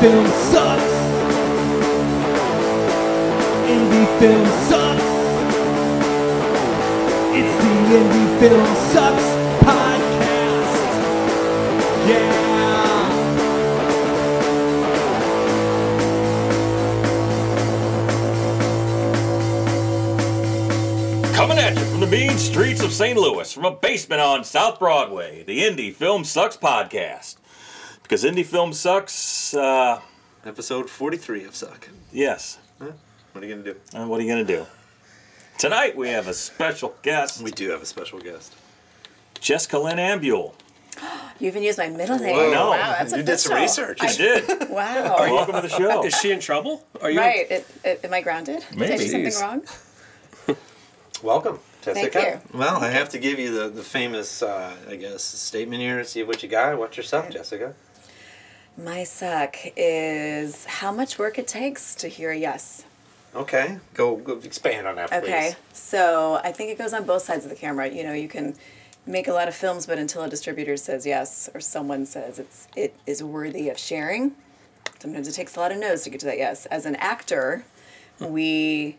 film sucks. Indie film sucks. It's the Indie Film Sucks podcast. Yeah. Coming at you from the mean streets of St. Louis, from a basement on South Broadway, the Indie Film Sucks podcast. Because Indie Film Sucks, uh, Episode 43 of Suck. yes. What are you going to do? And what are you going to do? Tonight we have a special guest, We do have a special guest. Jessica Lynn Ambuehl. You even used my middle name. Whoa. Wow, that's You did some official. research. I did. Wow. Welcome to the show. Is she in trouble? Are you? Right. It, it, am I grounded? Maybe. Did I do something Jeez. wrong? Welcome, Thank Jessica. you. Well, I have to give you the, the famous, uh, I guess, statement here. See what you got. What's your suck, Jessica? My suck is how much work it takes to hear a yes. Okay. Go, go expand on that, please. Okay. So I think it goes on both sides of the camera. You know, you can make a lot of films, but until a distributor says yes or someone says it's it is worthy of sharing, sometimes it takes a lot of no's to get to that yes. As an actor, we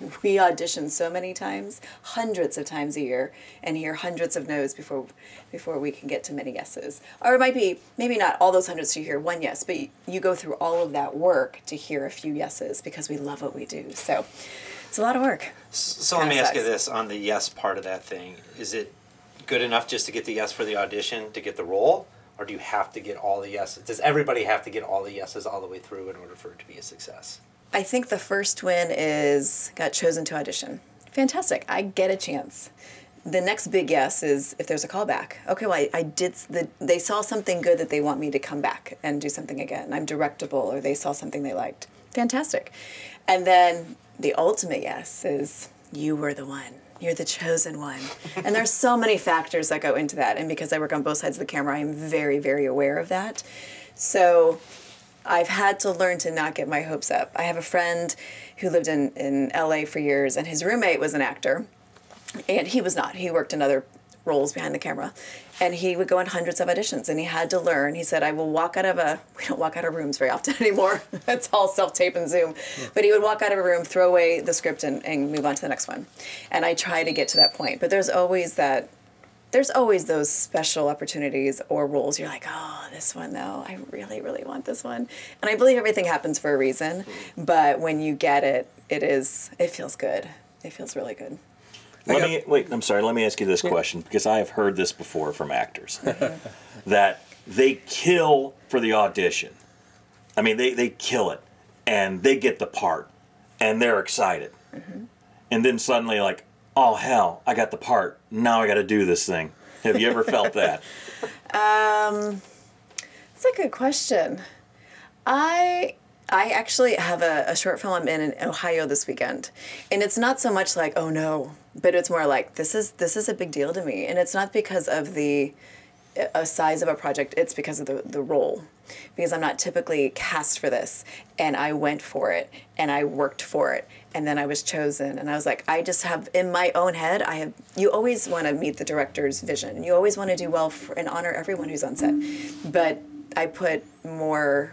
we audition so many times, hundreds of times a year, and hear hundreds of no's before before we can get to many yeses. Or it might be maybe not all those hundreds to hear one yes, but you, go through all of that work to hear a few yeses because we love what we do. So it's a lot of work. So let me ask you this on the yes part of that thing. Is it good enough just to get the yes for the audition to get the role? Or do you have to get all the yeses? Does everybody have to get all the yeses all the way through in order for it to be a success? I think the first win is got chosen to audition. Fantastic. I get a chance. The next big yes is if there's a callback. Okay, well, I, I did, the, they saw something good that they want me to come back and do something again. I'm directable, or they saw something they liked. Fantastic. And then the ultimate yes is you were the one. You're the chosen one. and there's so many factors that go into that. And because I work on both sides of the camera, I'm very, very aware of that. So I've had to learn to not get my hopes up. I have a friend who lived in, in LA for years, and his roommate was an actor, and he was not. He worked in other roles behind the camera. And he would go on hundreds of auditions, and he had to learn. He said, I will walk out of a, we don't walk out of rooms very often anymore. it's all self tape and Zoom. Hmm. But he would walk out of a room, throw away the script, and, and move on to the next one. And I try to get to that point. But there's always that there's always those special opportunities or roles you're like oh this one though. I really really want this one. And i believe everything happens for a reason mm-hmm. but when you get it it is it feels good. It feels really good. Let me wait. I'm sorry. Let me ask you this question because I have heard this before from actors. Mm-hmm. That they kill for the audition. I mean, they they kill it and they get the part and they're excited, mm-hmm. and then suddenly like, oh hell, I got the part. Now I got to do this thing. Have you ever felt that? Um, that's a good question. I i actually have a, a short film i'm in in ohio this weekend. And it's not so much like oh no but it's more like this is this is a big deal to me. And it's not because of the a size of a project it's because of the, the role. Because i'm not typically cast for this. And i went for it. And i worked for it and then i was chosen and i was like i just have in my own head i have you always want to meet the director's vision you always want to do well for, and honor everyone who's on set but i put more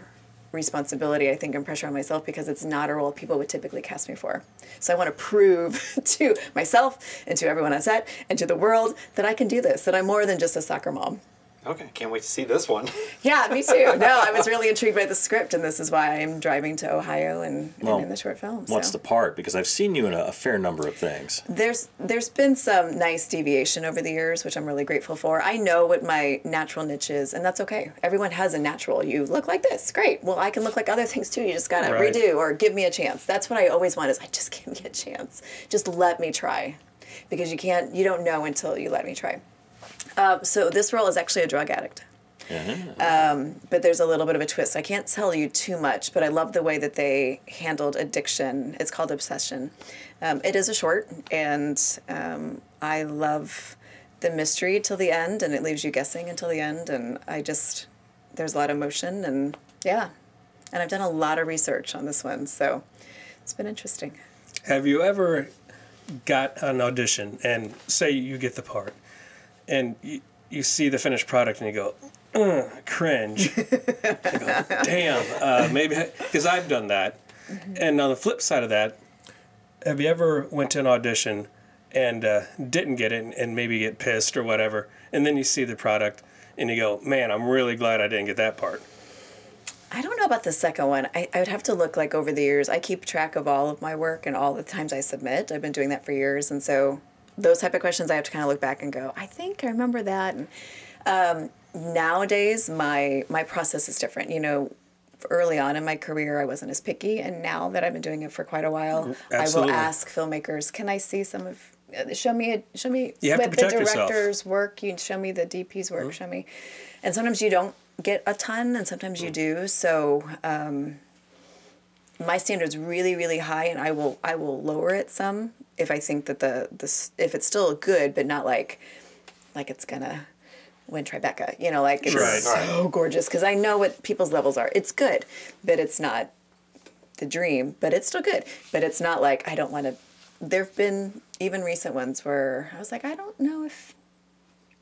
responsibility, I think, and pressure on myself because it's not a role people would typically cast me for. So I want to prove to myself and to everyone on set and to the world that I can do this, that I'm more than just a soccer mom. Okay, can't wait to see this one. Yeah, me too. No, I was really intrigued by the script, and this is why I'm driving to Ohio and, Well, and in the short film. What's the part? Because I've seen you in a, a fair number of things. There's there's been some nice deviation over the years, which I'm really grateful for. I know what my natural niche is, and that's okay. Everyone has a natural. You look like this, great. Well, I can look like other things too. You just gotta Right. redo or give me a chance. That's what I always want. Is I just give me a chance. Just let me try, because you can't. You don't know until you let me try. Uh, so this role is actually a drug addict but there's a little bit of a twist. I can't tell you too much, but I love the way that they handled addiction. It's called Obsession. Um, it is a short, and um, I love the mystery till the end, and it leaves you guessing until the end. And I just, there's a lot of emotion, and yeah. And I've done a lot of research on this one, so it's been interesting. Have you ever got an audition and say you get the part and you, you see the finished product and you go, uh, cringe. Go, damn, uh, maybe because I've done that. And on the flip side of that, have you ever went to an audition and uh, didn't get it and- and maybe get pissed or whatever, and then you see the product and you go, man, I'm really glad I didn't get that part. I don't know about the second one. I, I would have to look like over the years. I keep track of all of my work and all the times I submit. I've been doing that for years, and so those type of questions I have to kind of look back and go, I think I remember that. And um, nowadays, my my process is different. You know, early on in my career, I wasn't as picky, and now that I've been doing it for quite a while, I will ask filmmakers, "Can I see some of?" uh, Show me, a, show me You have to what protect the yourself. director's work. You show me the DP's work. Show me, and sometimes you don't get a ton, and sometimes you do. So um, my standard's really, really high, and I will I will lower it some if I think that the this if it's still good, but not like like it's gonna win Tribeca. You know, like it's Right. so gorgeous because I know what people's levels are. It's good, but it's not the dream. But it's still good. But it's not like I don't want to. There've been even recent ones where I was like, I don't know if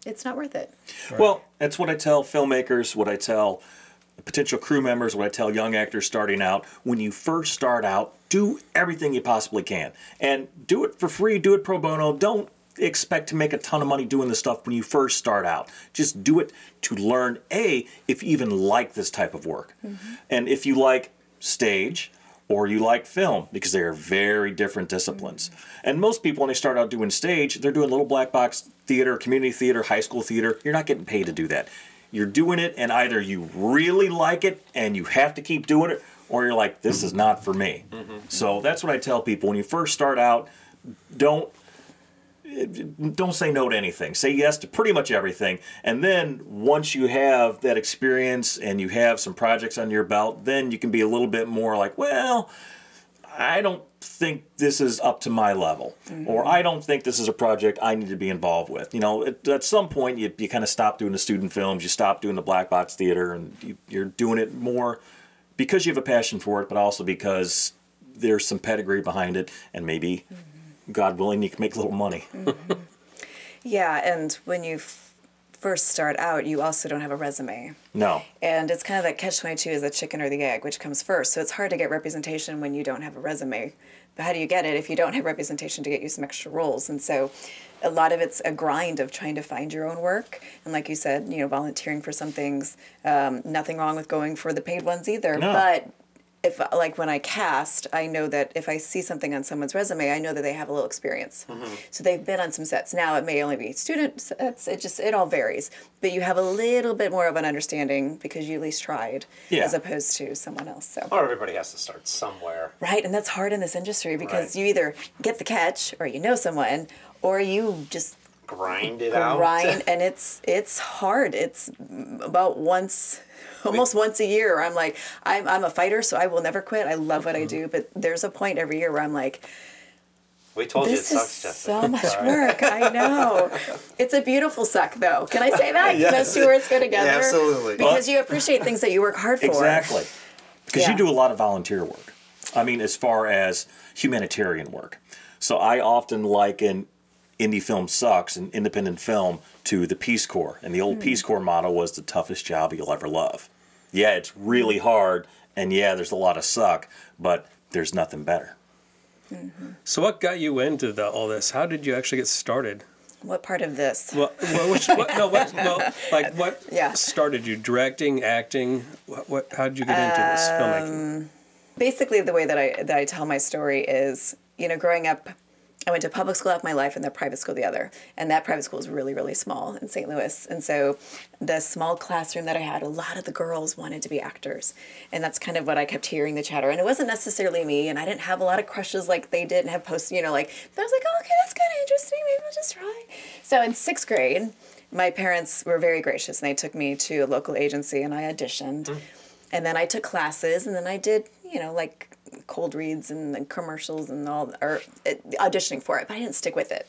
it's not worth it. Well, that's what I tell filmmakers, what I tell potential crew members, what I tell young actors starting out. When you first start out, do everything you possibly can. And do it for free, do it pro bono. Don't expect to make a ton of money doing this stuff when you first start out. Just do it to learn A, if you even like this type of work. Mm-hmm. And if you like stage, or you like film because they are very different disciplines. Mm-hmm. And most people, when they start out doing stage, they're doing little black box theater, community theater, high school theater. You're not getting paid to do that. You're doing it, and either you really like it and you have to keep doing it, or you're like, this is not for me. So that's what I tell people when you first start out. Don't don't say no to anything. Say yes to pretty much everything. And then once you have that experience and you have some projects under your belt, then you can be a little bit more like, well, I don't think this is up to my level, or mm-hmm. I don't think this is a project I need to be involved with. You know, at, at some point, you, you kind of stop doing the student films, you stop doing the black box theater, and you, you're doing it more because you have a passion for it, but also because there's some pedigree behind it, and maybe, mm-hmm. God willing, you can make a little money. Mm-hmm. Yeah, and when you f- first start out, you also don't have a resume. No. And it's kind of that catch 22 is the chicken or the egg, which comes first. So it's hard to get representation when you don't have a resume. But how do you get it if you don't have representation to get you some extra roles? And so a lot of it's a grind of trying to find your own work. And like you said, you know, volunteering for some things. Um, nothing wrong with going for the paid ones either. No. But if like when I cast, I know that if I see something on someone's resume, I know that they have a little experience. Mm-hmm. So they've been on some sets. Now it may only be student sets. It just it all varies, but you have a little bit more of an understanding because you at least tried, Yeah. as opposed to someone else. So Or everybody has to start somewhere. right, and that's hard in this industry because Right. you either get the catch or you know someone, or you just Grind it out. grind and it's it's hard it's about once almost once a year i'm like I'm, I'm a fighter so i will never quit i love what i do but there's a point every year where i'm like We told this you it is sucks, so much Sorry. work i know it's a beautiful suck though can i say that those two words go together Yeah, absolutely. because you appreciate things that you work hard for Exactly. Because Yeah. you do a lot of volunteer work. I mean, as far as humanitarian work. So I often liken indie film sucks and independent film to the Peace Corps. And the old hmm. Peace Corps motto was the toughest job you'll ever love. Yeah, it's really hard. And yeah, there's a lot of suck, but there's nothing better. So, what got you into the, all this? How did you actually get started? what part of this Well, well, which, what, no, what, well, like what Yeah. started you? Directing, acting? What, what? How did you get into this Um, filmmaking? basically the way that I that I tell my story is, you know, growing up, I went to public school half my life and the private school the other, and that private school was really really small in St. Louis, and so the small classroom that I had, a lot of the girls wanted to be actors, and that's kind of what I kept hearing the chatter, and it wasn't necessarily me, and I didn't have a lot of crushes like they did and have posts, you know, like, but I was like, oh, okay, that's kind of interesting, maybe I'll just try. So in sixth grade. My parents were very gracious and they took me to a local agency and I auditioned mm. and then I took classes, and then I did, you know, like cold reads and the commercials and all, or uh, auditioning for it, but I didn't stick with it.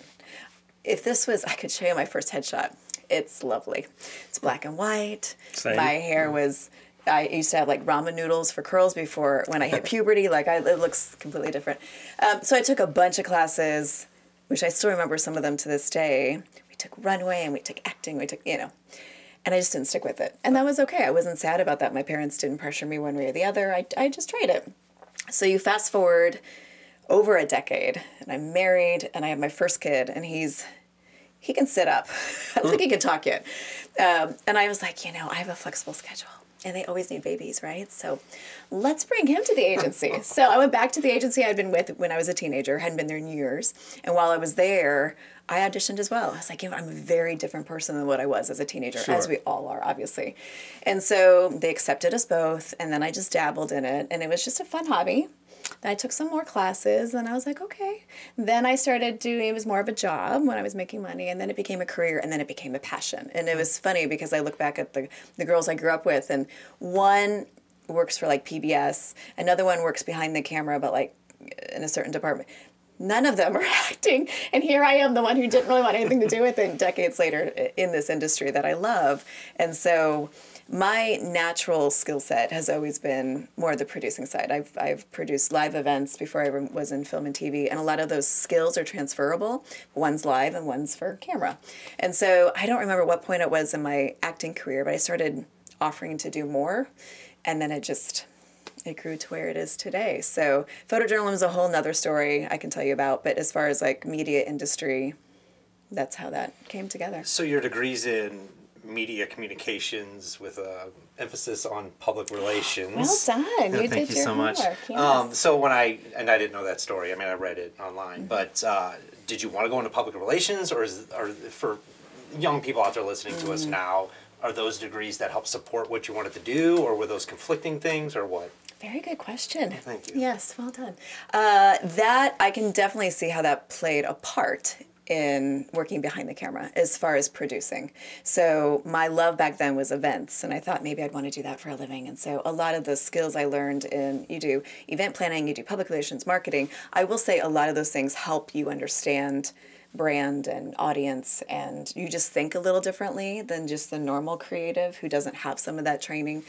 If this was, I could show you my first headshot. It's lovely. It's black and white. Same. My hair was. I used to have like ramen noodles for curls before when I hit puberty. Like I, it looks completely different. Um, so I took a bunch of classes, which I still remember some of them to this day. We took runway and we took acting. We took, you know, and I just didn't stick with it. And that was okay. I wasn't sad about that. My parents didn't pressure me one way or the other. I, I just tried it. So you fast forward over a decade, and I'm married, and I have my first kid, and he's he can sit up. I don't think he can talk yet. Um, and I was like, you know, I have a flexible schedule. And they always need babies, right? So let's bring him to the agency. so I went back to the agency I'd been with when I was a teenager, hadn't been there in years. And while I was there, I auditioned as well. I was like, you know, I'm a very different person than what I was as a teenager, as we all are, obviously. And so they accepted us both, and then I just dabbled in it, and it was just a fun hobby. Then I took some more classes, and I was like, okay. Then I started doing it was more of a job when I was making money, and then it became a career, and then it became a passion. And it was funny because I look back at the the girls I grew up with, and one works for like PBS, another one works behind the camera, but like in a certain department. None of them are acting, and here I am, the one who didn't really want anything to do with it. Decades later, in this industry that I love, and so my natural skill set has always been more the producing side. I've, I've produced live events before I was in film and TV, and a lot of those skills are transferable. One's live and one's for camera. And so I don't remember what point it was in my acting career, but I started offering to do more, and then it just it grew to where it is today. So photojournalism is a whole nother story I can tell you about, but as far as like media industry, that's how that came together. So your degrees in media communications with a emphasis on public relations. Well done. Yeah, You thank did you your so much. yes. Um, so when I and I didn't know that story. I mean, I read it online. Mm-hmm. But uh, did you want to go into public relations, or is or for young people out there listening to Mm. us now? Are those degrees that help support what you wanted to do, or were those conflicting things, or what? Very good question. Thank you. Yes, well done. Uh, that I can definitely see how that played a part in working behind the camera as far as producing. So my love back then was events, and I thought maybe I'd want to do that for a living. And so a lot of the skills I learned in you do event planning, you do public relations, marketing. I will say a lot of those things help you understand brand and audience and you just think a little differently than just the normal creative who doesn't have some of that training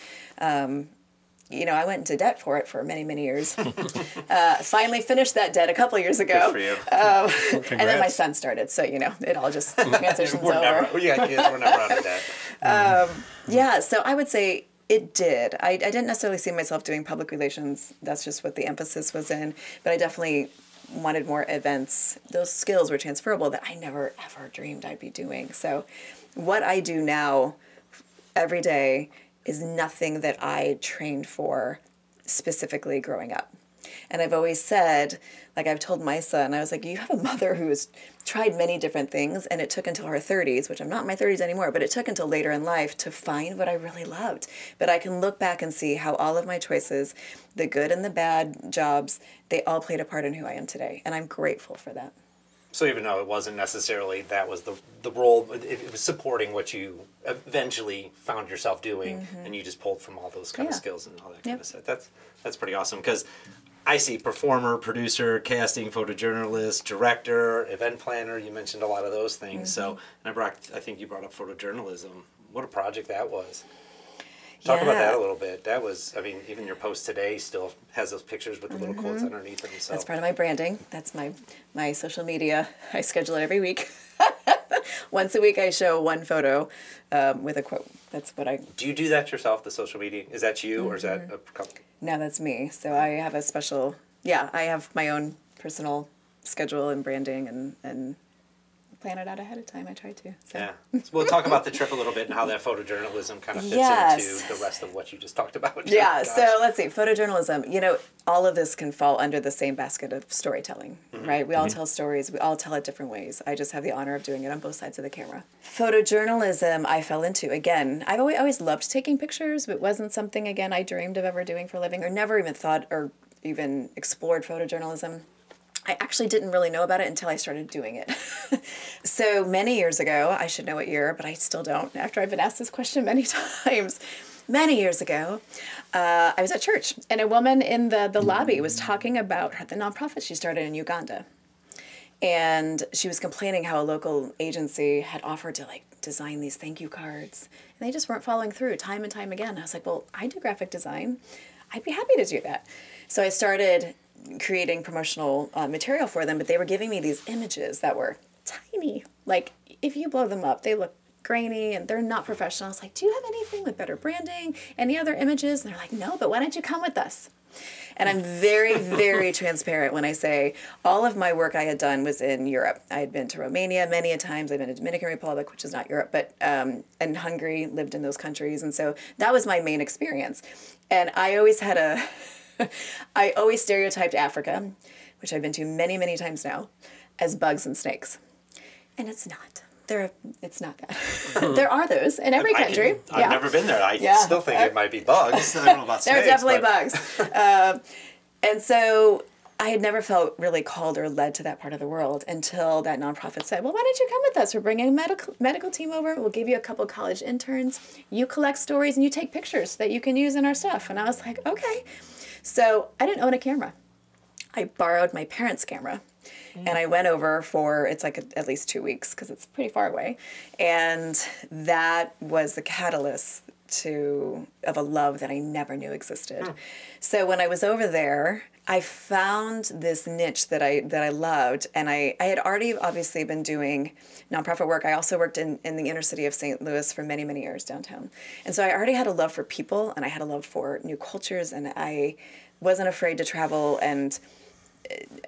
you know, I went into debt for it for many, many years. uh, finally finished that debt a couple years ago. Good for you. And then my son started, so you know, it all just transitions we're over. never, yeah, yeah, we're never out of that. Yeah, so I would say it did. I, I didn't necessarily see myself doing public relations. That's just what the emphasis was in. But I definitely wanted more events. Those skills were transferable that I never ever dreamed I'd be doing. So what I do now every day is nothing that I trained for specifically growing up. And I've always said, like I've told my son, I was like, you have a mother who's tried many different things, and it took until her 30s, which I'm not in my 30s anymore, but it took until later in life to find what I really loved. But I can look back and see how all of my choices, the good and the bad jobs, they all played a part in who I am today. And I'm grateful for that. So even though it wasn't necessarily that was the the role, it, it was supporting what you eventually found yourself doing, and you just pulled from all those kind of Mm-hmm. Skills and all that kind of stuff. That's that's pretty awesome because I see performer, producer, casting, photojournalist, director, event planner. You mentioned a lot of those things. So Mm-hmm. and I brought I think you brought up photojournalism. What a project that was. Talk about that a little bit. That was, I mean, even your post today still has those pictures with the little quotes underneath them. So Mm-hmm. That's part of my branding. That's my my social media. I schedule it every week. Once a week, I show one photo um, with a quote. That's what I. Do you do that yourself? The social media is that you or is Mm-hmm. that a company? No, that's me. So I have a special. Yeah, I have my own personal schedule and branding and and plan it out ahead of time. I try to. So. Yeah. So we'll talk about the trip a little bit and how that photojournalism kind of fits Yes. into the rest of what you just talked about. Yeah, Gosh. so let's see. Photojournalism, you know, all of this can fall under the same basket of storytelling, mm-hmm. right? We all mm-hmm. tell stories, we all tell it different ways. I just have the honor of doing it on both sides of the camera. Photojournalism, I fell into. Again, I've always, always loved taking pictures, but it wasn't something, again, I dreamed of ever doing for a living or never even thought or even explored photojournalism. I actually didn't really know about it until I started doing it. so many years ago, I should know what year, but I still don't after I've been asked this question many times. Many years ago, uh, I was at church and a woman in the, the lobby was talking about her, the nonprofit she started in Uganda. And she was complaining how a local agency had offered to like design these thank you cards and they just weren't following through time and time again. I was like, well, I do graphic design. I'd be happy to do that. So I started creating promotional uh, material for them, but they were giving me these images that were tiny. Like if you blow them up, they look grainy and they're not professional. I was like, do you have anything with better branding? Any other images? And they're like, no, but why don't you come with us? And I'm very, very transparent when I say all of my work I had done was in Europe. I had been to Romania many a times. I've been to Dominican Republic, which is not Europe, but um, and Hungary. Lived in those countries, and so that was my main experience. And I always had a, I always stereotyped Africa, which I've been to many, many times now, as bugs and snakes, and it's not. There, it's not that. there are those in every I country. can- I've never been there. I Yeah. still think it might be bugs. I don't know about There are definitely but- bugs. Um, and so I had never felt really called or led to that part of the world until that nonprofit said, Well, why don't you come with us? We're bringing a medical, medical team over. We'll give you a couple college interns. You collect stories and you take pictures that you can use in our stuff. And I was like, Okay. So I didn't own a camera. I borrowed my parents' camera and I went over for it's like a, at least two weeks because it's pretty far away, and that was the catalyst to of a love that I never knew existed. Hmm. So when I was over there, I found this niche that I that I loved, and I I had already obviously been doing nonprofit work. I also worked in in the inner city of St. Louis for many many years downtown, and so I already had a love for people, and I had a love for new cultures, and I wasn't afraid to travel and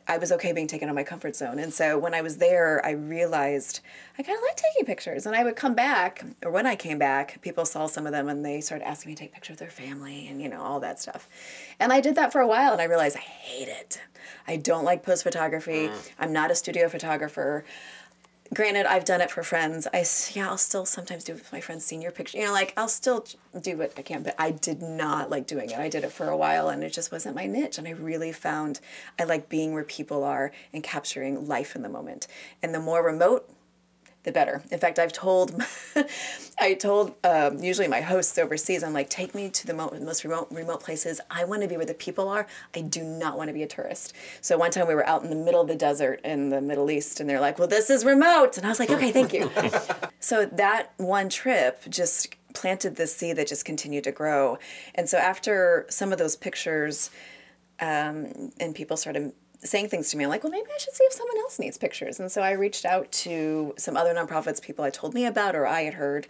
I was okay being taken out of my comfort zone. And so when I was there, I realized I kind of like taking pictures. And I would come back, or when I came back, people saw some of them and they started asking me to take pictures of their family and, you know, all that stuff. And I did that for a while and I realized I hate it. I don't like post photography. Mm. I'm not a studio photographer. Granted, I've done it for friends. i yeah, I'll still sometimes do it with my friends' senior picture. You know, like I'll still do what I can, but I did not like doing it. I did it for a while, and it just wasn't my niche. And I really found I like being where people are and capturing life in the moment. And the more remote, the better. In fact, I've told, I told um, usually my hosts overseas, I'm like, take me to the mo- most remote remote places. I want to be where the people are. I do not want to be a tourist. So one time we were out in the middle of the desert in the Middle East, and they're like, well, this is remote, and I was like, okay, thank you. so that one trip just planted this seed that just continued to grow. And so after some of those pictures, um, and people started saying things to me. I'm like, well, maybe I should see if someone else needs pictures. And so I reached out to some other nonprofits, people I told me about or I had heard.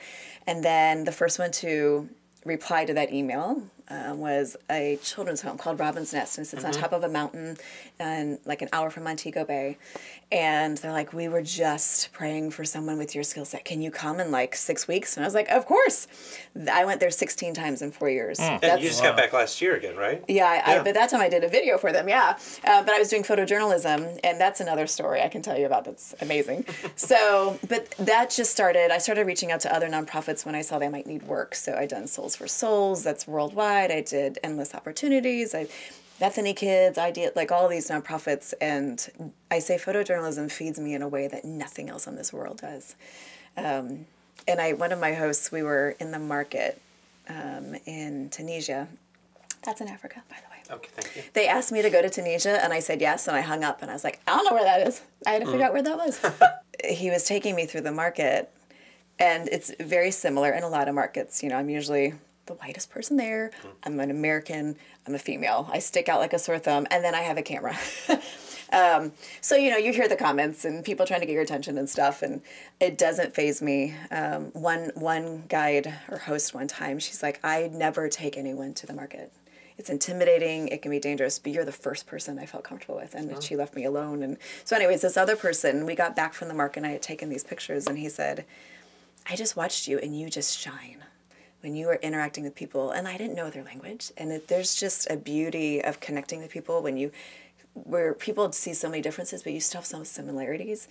And then the first one to reply to that email uh, was a children's home called Robin's Nest, and it sits on top of a mountain, and like an hour from Montego Bay. And they're like, we were just praying for someone with your skill set. Can you come in like six weeks? And I was like, of course. I went there 16 times in four years. And you just got back last year again, right? Yeah, I, I, but that time I did a video for them. Yeah, uh, but I was doing photojournalism, and that's another story I can tell you about. That's amazing. so, but that just started. I started reaching out to other nonprofits when I saw they might need work. So I done Soles4Souls. That's worldwide. I did Endless Opportunities. I Bethany Kids. I did like all these nonprofits, and I say photojournalism feeds me in a way that nothing else on this world does. Um, and I, one of my hosts, we were in the market um, in Tunisia. That's in Africa, by the way. Okay, thank you. They asked me to go to Tunisia, and I said yes, and I hung up, and I was like, I don't know where that is. I had to figure out where that was. he was taking me through the market, and it's very similar in a lot of markets. You know, I'm usually the whitest person there. I'm an American. I'm a female. I stick out like a sore thumb, and then I have a camera. Um, so you know, you hear the comments and people trying to get your attention and stuff, and it doesn't faze me. Um, one one guide or host one time, she's like, "I never take anyone to the market. It's intimidating. It can be dangerous, but you're the first person I felt comfortable with." And she left me alone. And so, anyways, this other person, we got back from the market, and I had taken these pictures, and he said, "I just watched you, and you just shine." When you are interacting with people and i didn't know their language and it, there's just a beauty of connecting with people when you where people see so many differences but you still have some similarities.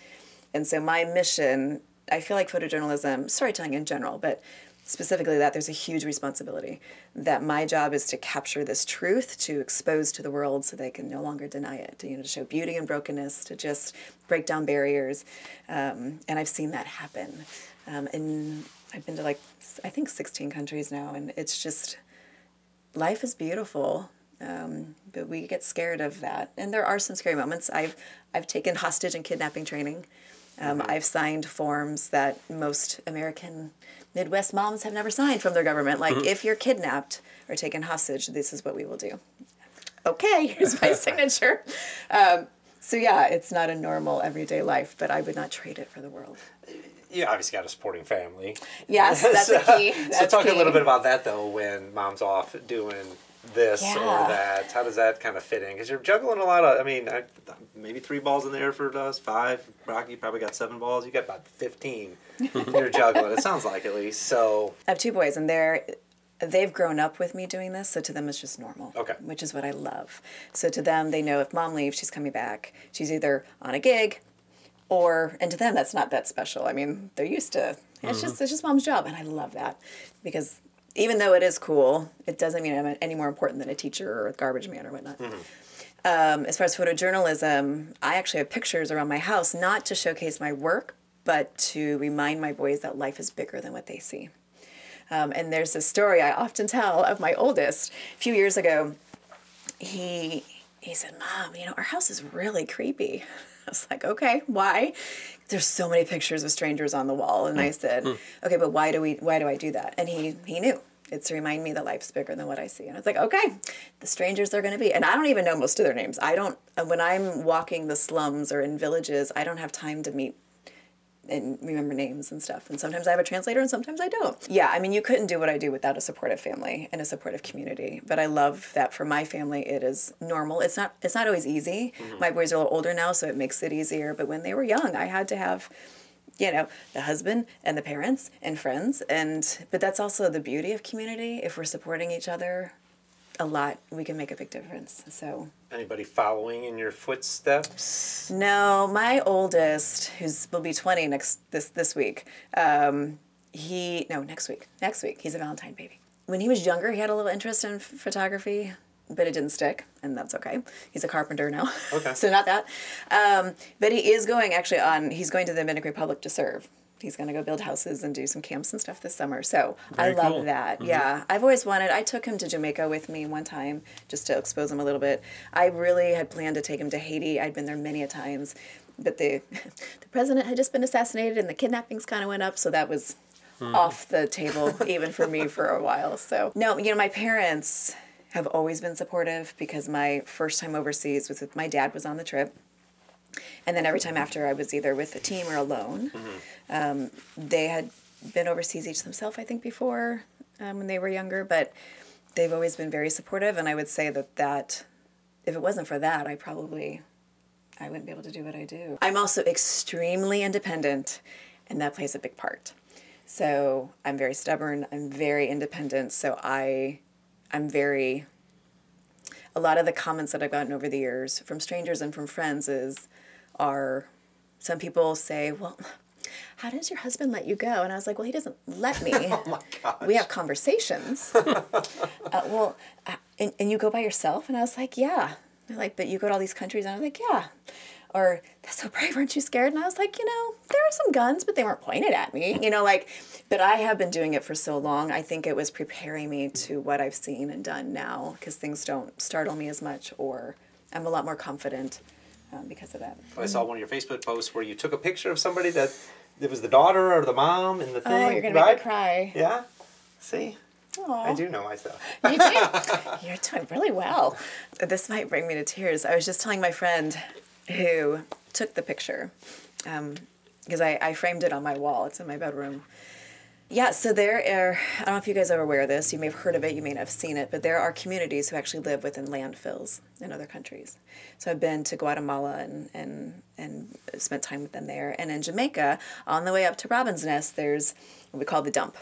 And so my mission i feel like photojournalism storytelling in general but specifically that there's a huge responsibility that my job is to capture this truth to expose to the world so they can no longer deny it to, you know to show beauty and brokenness to just break down barriers. Um, and i've seen that happen um, and i've been to like i think 16 countries now and it's just life is beautiful um, but we get scared of that. And there are some scary moments. I've i've taken hostage and kidnapping training. Um, i've signed forms that most american midwest moms have never signed from their government. Like if you're kidnapped or taken hostage this is what we will do. Okay here's my signature. Um, so yeah it's not a normal everyday life but i would not trade it for the world you obviously got a supporting family. Yes, that's a key. so That's talk a little bit about that though. When mom's off doing this Yeah. or that, how does that kind of fit in? Because you're juggling a lot of. I mean, I, maybe three balls in the air for us, five. Rocky probably got seven balls. You got about fifteen. you're juggling. It sounds like at least. So I have two boys, and they're they've grown up with me doing this, so to them it's just normal. Okay. Which is what I love. So to them, they know if mom leaves, she's coming back. She's either on a gig, or and to them that's not that special. I mean, they're used to. It's just it's just mom's job, and I love that because even though it is cool, it doesn't mean I'm any more important than a teacher or a garbage man or whatnot. Um, as far as photojournalism, I actually have pictures around my house, not to showcase my work, but to remind my boys that life is bigger than what they see. Um, and there's a story I often tell of my oldest. A few years ago, he he said, "Mom, you know our house is really creepy." I was like, "Okay, why?" There's so many pictures of strangers on the wall, and I mm. said, mm. "Okay, but why do we? Why do I do that?" And he he knew. It's to remind me that life's bigger than what I see. And I was like, okay, the strangers are going to be. And I don't even know most of their names. I don't, when I'm walking the slums or in villages, I don't have time to meet and remember names and stuff. And sometimes I have a translator and sometimes I don't. Yeah, I mean, you couldn't do what I do without a supportive family and a supportive community. But I love that for my family, it is normal. It's not. It's not always easy. Mm-hmm. My boys are a little older now, so it makes it easier. But when they were young, I had to have, you know, the husband and the parents and friends. And but that's also the beauty of community. If we're supporting each other, a lot, we can make a big difference. So anybody following in your footsteps? no, my oldest, who's will be twenty next this this week. Um, he no next week. Next week, he's a Valentine baby. When he was younger, he had a little interest in f- photography, but it didn't stick, and that's okay. He's a carpenter now, Okay. so not that. Um, but he is going actually on. He's going to the Dominican Republic to serve. He's going to go build houses and do some camps and stuff this summer. So I love cool. that. Mm-hmm. Yeah, I've always wanted. I took him to Jamaica with me one time just to expose him a little bit. I really had planned to take him to Haiti. I'd been there many a times, but the the president had just been assassinated and the kidnappings kind of went up, so that was hmm. off the table even for me for a while. So no, you know my parents have always been supportive because my first time overseas was with my dad was on the trip. And then every time after, I was either with a team or alone. Um, they had been overseas each themselves, I think, before um, when they were younger, but they've always been very supportive. And I would say that that, if it wasn't for that, I probably, I wouldn't be able to do what I do. I'm also extremely independent, and that plays a big part. So I'm very stubborn. I'm very independent. So I, I'm very. A lot of the comments that I've gotten over the years from strangers and from friends is, are, some people say, well, how does your husband let you go? And I was like, well, he doesn't let me. Oh my gosh. we have conversations. uh, well, uh, and, and you go by yourself? And I was like, yeah. They're like, but you go to all these countries? And I was like, yeah. Or, that's so brave, aren't you scared? And I was like, you know, there are some guns, but they weren't pointed at me. You know, like, but I have been doing it for so long. I think it was preparing me to what I've seen and done now because things don't startle me as much, or I'm a lot more confident um, because of that. I saw one of your Facebook posts where you took a picture of somebody that it was the daughter or the mom and the thing. Oh, you're to right? make me cry. Yeah. See, I do know myself. You do. You're doing really well. This might bring me to tears. I was just telling my friend who took the picture, because I, I framed it on my wall. It's in my bedroom. Yeah, so there are, I don't know if you guys are aware of this, you may have heard of it, you may not have seen it, but there are communities who actually live within landfills in other countries. So I've been to Guatemala and, and, and spent time with them there. And in Jamaica, on the way up to Robin's Nest, there's what we call the dump.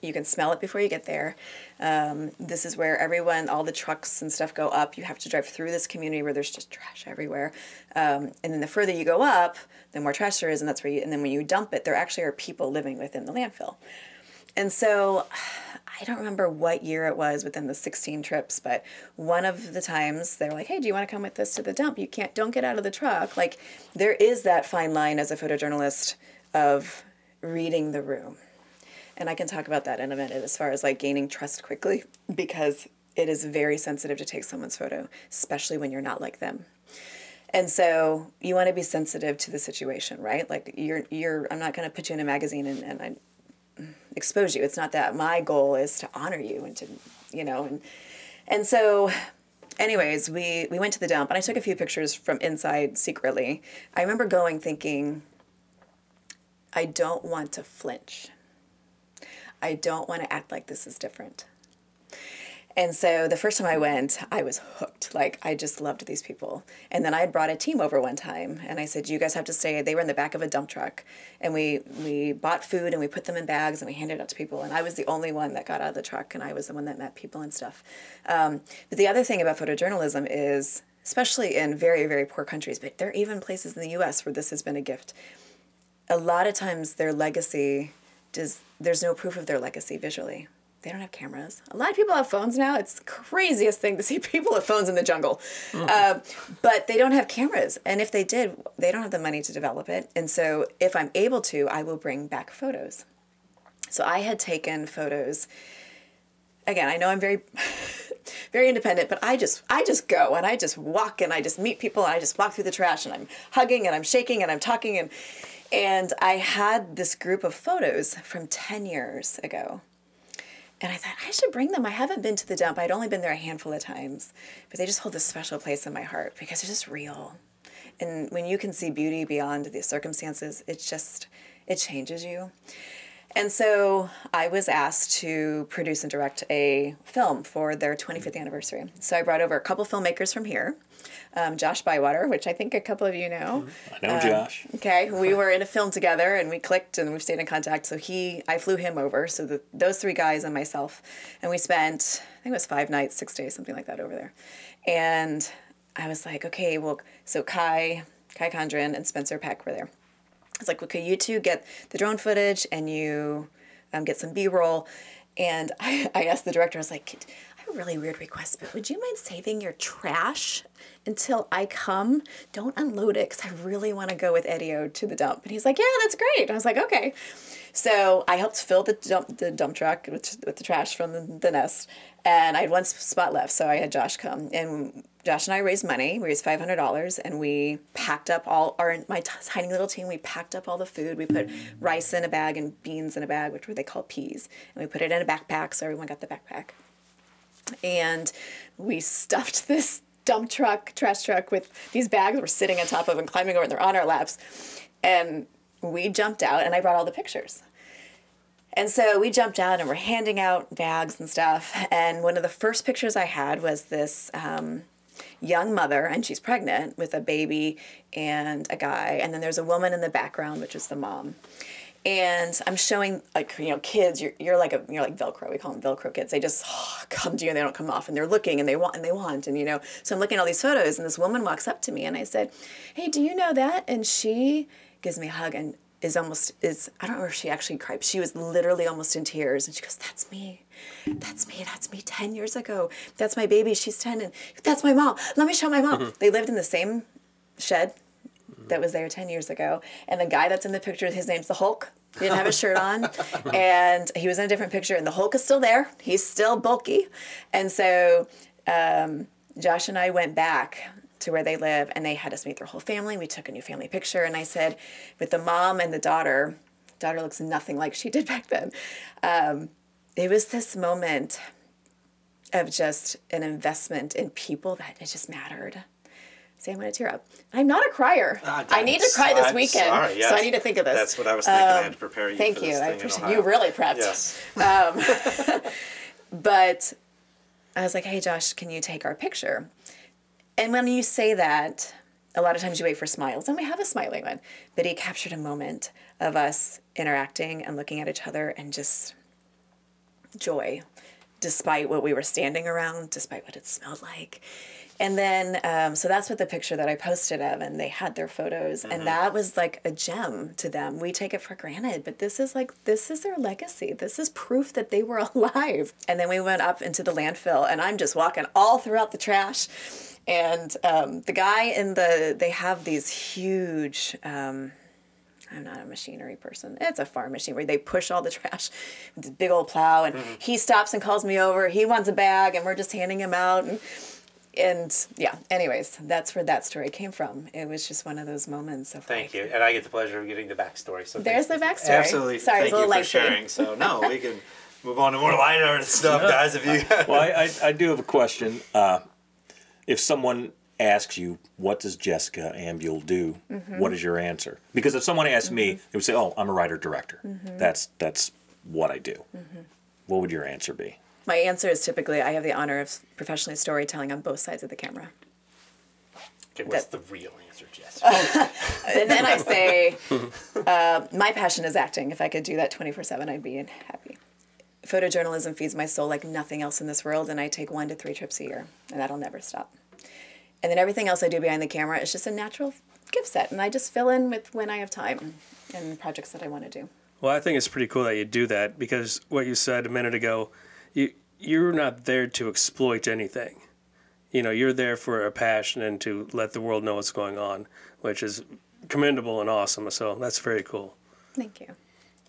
You can smell it before you get there. Um, this is where everyone, all the trucks and stuff go up. You have to drive through this community where there's just trash everywhere. Um, and then the further you go up, the more trash there is, and that's where you. And then when you dump it, there actually are people living within the landfill. And so, I don't remember what year it was within the 16 trips, but one of the times they were like, "Hey, do you want to come with us to the dump? You can't. Don't get out of the truck." Like, there is that fine line as a photojournalist of reading the room and I can talk about that in a minute as far as like gaining trust quickly because it is very sensitive to take someone's photo, especially when you're not like them. And so you want to be sensitive to the situation, right? Like you're you're I'm not going to put you in a magazine and, and I expose you. It's not that. My goal is to honor you and to, you know, and and so anyways, we we went to the dump and I took a few pictures from inside secretly. I remember going thinking I don't want to flinch. I don't want to act like this is different. And so the first time I went, I was hooked. Like I just loved these people. And then I had brought a team over one time, and I said, "You guys have to stay." They were in the back of a dump truck, and we we bought food and we put them in bags and we handed it out to people. And I was the only one that got out of the truck, and I was the one that met people and stuff. Um, but the other thing about photojournalism is, especially in very very poor countries, but there are even places in the U.S. where this has been a gift. A lot of times, their legacy does. There's no proof of their legacy visually they don't have cameras. A lot of people have phones now. It's the craziest thing to see people with phones in the jungle. Uh, but they don't have cameras. And if they did, they don't have the money to develop it. And so if I'm able to, I will bring back photos. So I had taken photos. Again, I know I'm very very independent, but I just I just go and I just walk and I just meet people and I just walk through the trash and I'm hugging and I'm shaking and I'm talking and and I had this group of photos from 10 years ago and I thought, I should bring them. I haven't been to the dump. I'd only been there a handful of times, but they just hold this special place in my heart because they're just real. And when you can see beauty beyond the circumstances, it just, it changes you. And so I was asked to produce and direct a film for their 25th anniversary. So I brought over a couple filmmakers from here. Um, Josh Bywater, which I think a couple of you know. I know Josh. Okay, we were in a film together and we clicked and we've stayed in contact. So he, I flew him over. So the, those three guys and myself, and we spent, I think it was five nights, six days, something like that over there. And I was like, okay, well, so Kai, Kai Condren and Spencer Peck were there. I was like, okay, you two get the drone footage and you um, get some B roll. And I, I asked the director, I was like, a really weird request, but would you mind saving your trash until I come? Don't unload it because I really want to go with Edio to the dump. And he's like, yeah, that's great. I was like, okay. So I helped fill the dump, the dump truck with, with the trash from the, the nest. And I had one spot left, so I had Josh come. And Josh and I raised money. We raised five hundred dollars, and we packed up all our my tiny little team. We packed up all the food. We put rice in a bag and beans in a bag, which were they call peas, and we put it in a backpack. So everyone got the backpack, and we stuffed this dump truck, trash truck, with these bags. We're sitting on top of and climbing over, and they're on our laps, and we jumped out, and I brought all the pictures. And so we jumped out and we're handing out bags and stuff. And one of the first pictures I had was this um, young mother, and she's pregnant with a baby and a guy. And then there's a woman in the background, which is the mom. And I'm showing like you know kids. You're, you're like a you're like Velcro. We call them Velcro kids. They just oh, come to you and they don't come off. And they're looking and they want and they want and you know. So I'm looking at all these photos and this woman walks up to me and I said, "Hey, do you know that?" And she gives me a hug and is almost is I don't know if she actually cried. She was literally almost in tears, and she goes, "That's me, that's me, that's me. Ten years ago, that's my baby. She's ten, and that's my mom. Let me show my mom." Mm-hmm. They lived in the same shed that was there ten years ago, and the guy that's in the picture, his name's the Hulk. He didn't have a shirt on, and he was in a different picture, and the Hulk is still there. He's still bulky, and so um, Josh and I went back to where they live and they had us meet their whole family. We took a new family picture and I said, with the mom and the daughter, daughter looks nothing like she did back then. Um, it was this moment of just an investment in people that it just mattered. See, I'm going to tear up. I'm not a crier. Ah, I need to cry this I'm weekend, sorry, yes. so I need to think of this. That's what I was thinking. I had Um, to prepare you. Thank for you. this I appreciate you. Really prepped. Yes. But I was like, hey, Josh, can you take our picture? And when you say that, a lot of times you wait for smiles, and we have a smiling one. But he captured a moment of us interacting and looking at each other and just joy, despite what we were standing around, despite what it smelled like. And then, um, so that's what the picture that I posted of, and they had their photos, and that was like a gem to them. We take it for granted, but this is like, this is their legacy. This is proof that they were alive. And then we went up into the landfill, and I'm just walking all throughout the trash. And um, the guy in the, they have these huge, um, I'm not a machinery person. It's a farm machine where they push all the trash with this big old plow, and he stops and calls me over. He wants a bag, and we're just handing him out. And, and yeah, anyways, that's where that story came from. It was just one of those moments of Thank like, you, and I get the pleasure of getting the backstory. So There's the you. backstory. Absolutely. Sorry, it's thank a you for lengthy. sharing. So no, we can move on to more lighter stuff, guys. If you Well, I, I, I do have a question. Uh, if someone asks you, "What does Jessica Ambuehl do?" Mm-hmm. What is your answer? Because if someone asked me, they would say, "Oh, I'm a writer director. Mm-hmm. That's that's what I do." What would your answer be? My answer is typically I have the honor of professionally storytelling on both sides of the camera. Okay, what's That- the real answer, Jess? And then I say, uh, my passion is acting. If I could do that 24 7, I'd be happy. Photojournalism feeds my soul like nothing else in this world, and I take one to three trips a year, and that'll never stop. And then everything else I do behind the camera is just a natural gift set, and I just fill in with when I have time and projects that I want to do. Well, I think it's pretty cool that you do that because what you said a minute ago, you you're not there to exploit anything. You know, you're there for a passion and to let the world know what's going on, which is commendable and awesome. So that's very cool. Thank you.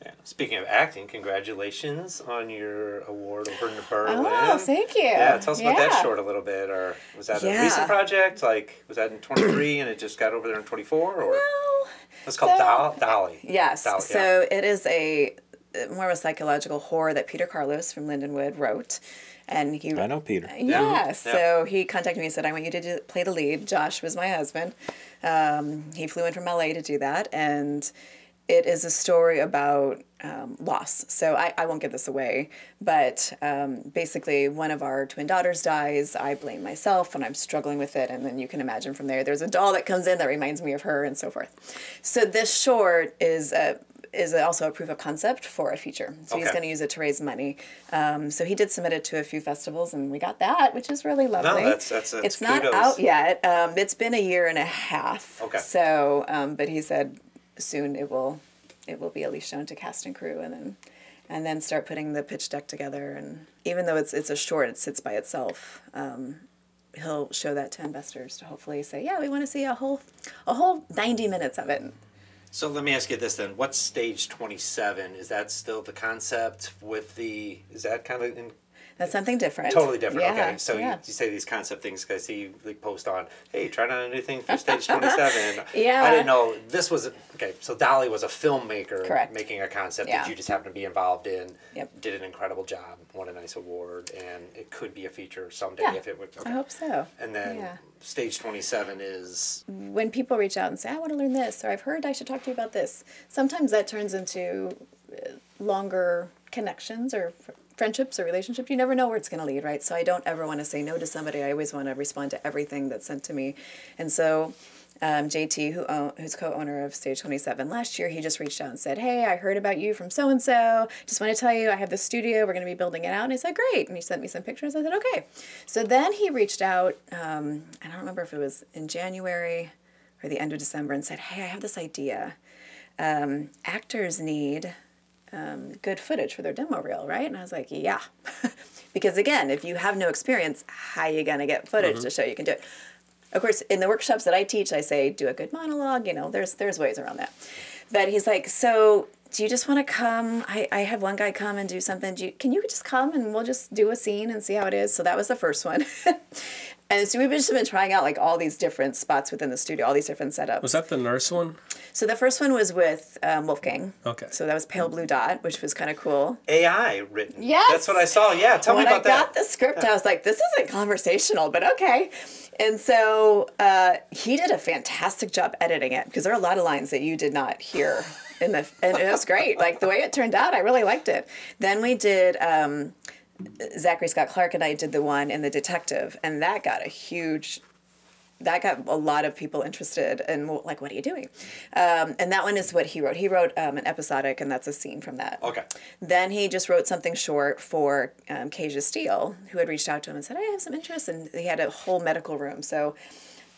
Yeah. Speaking of acting, congratulations on your award over in Berlin. Oh, thank you. Yeah, tell us about that short a little bit. Or was that a recent project? Like, was that in 23 and it just got over there in 24? Or Well, it's called so- Dolly. Yes. Dolly, so it is a more of a psychological horror that Peter Carlos from Lindenwood wrote, and he. I know Peter. Yeah. Yeah. So he contacted me and said, "I want you to do, play the lead." Josh was my husband. Um, he flew in from LA to do that, and it is a story about um, loss. So I, I won't give this away, but um, basically, one of our twin daughters dies. I blame myself, and I'm struggling with it. And then you can imagine from there, there's a doll that comes in that reminds me of her, and so forth. So this short is a is also a proof of concept for a feature. So he's going to use it to raise money. Um, so he did submit it to a few festivals, and we got that, which is really lovely. that's- that's- that's it's not out yet. Um, it's been a year and a half. Okay. So, um, but he said soon it will it will be at least shown to cast and crew, and then and then start putting the pitch deck together. And even though it's it's a short, it sits by itself. Um, he'll show that to investors to hopefully say, yeah, we want to see a whole a whole ninety minutes of it. So let me ask you this then: What's stage 27? Is that still the concept with the? Is that kind of in, That's something different. totally different? Yeah, okay, so yeah. you, you say these concept things because see like post on, hey, trying out a new thing for stage 27. Yeah. I didn't know this was okay. So Dolly was a filmmaker Correct. making a concept Yeah. that you just happened to be involved in. Yep. Did an incredible job, won a nice award, and it could be a feature someday Yeah, if it would. Okay. I hope so. And then Yeah. stage 27 is when people reach out and say, I want to learn this, or I've heard I should talk to you about this, sometimes that turns into uh, longer connections or friendships or relationships. You never know where it's going to lead, right? So I don't ever want to say no to somebody. I always want to respond to everything that's sent to me. And so um, JT, who who's co-owner of Stage 27, last year he just reached out and said, "Hey, I heard about you from so and so. Just want to tell you, I have this studio. We're going to be building it out." And I said, "Great." And he sent me some pictures. I said, "Okay." So then he reached out. Um, I don't remember if it was in January or the end of December, and said, "Hey, I have this idea. Um, actors need." Um, good footage for their demo reel, right? And I was like, yeah. because again, if you have no experience, how are you going to get footage to show you can do it? Of course, in the workshops that I teach, I say do a good monologue. You know, there's there's ways around that. But he's like, so do you just want to come? I, I have one guy come and do something. Do you, can you just come and we'll just do a scene and see how it is? So that was the first one. and so we've just been trying out like all these different spots within the studio, all these different setups. Was that the nurse one? so the first one was with um, Wolfgang. Okay. So that was Pale Blue Dot, which was kind of cool. AI written. Yes. That's what I saw. Yeah, tell when me about that. When I got the script, I was like, this isn't conversational, but okay. And so uh, he did a fantastic job editing it because there are a lot of lines that you did not hear in the, and it was great. Like the way it turned out, I really liked it. Then we did. Um, Zachary Scott Clark and I did the one in the detective, and that got a huge that got a lot of people interested and well, like what are you doing um, and that one is what he wrote he wrote um, an episodic and that's a scene from that Okay. then he just wrote something short for um, Kasia Steele, who had reached out to him and said, I have some interest. And he had a whole medical room. So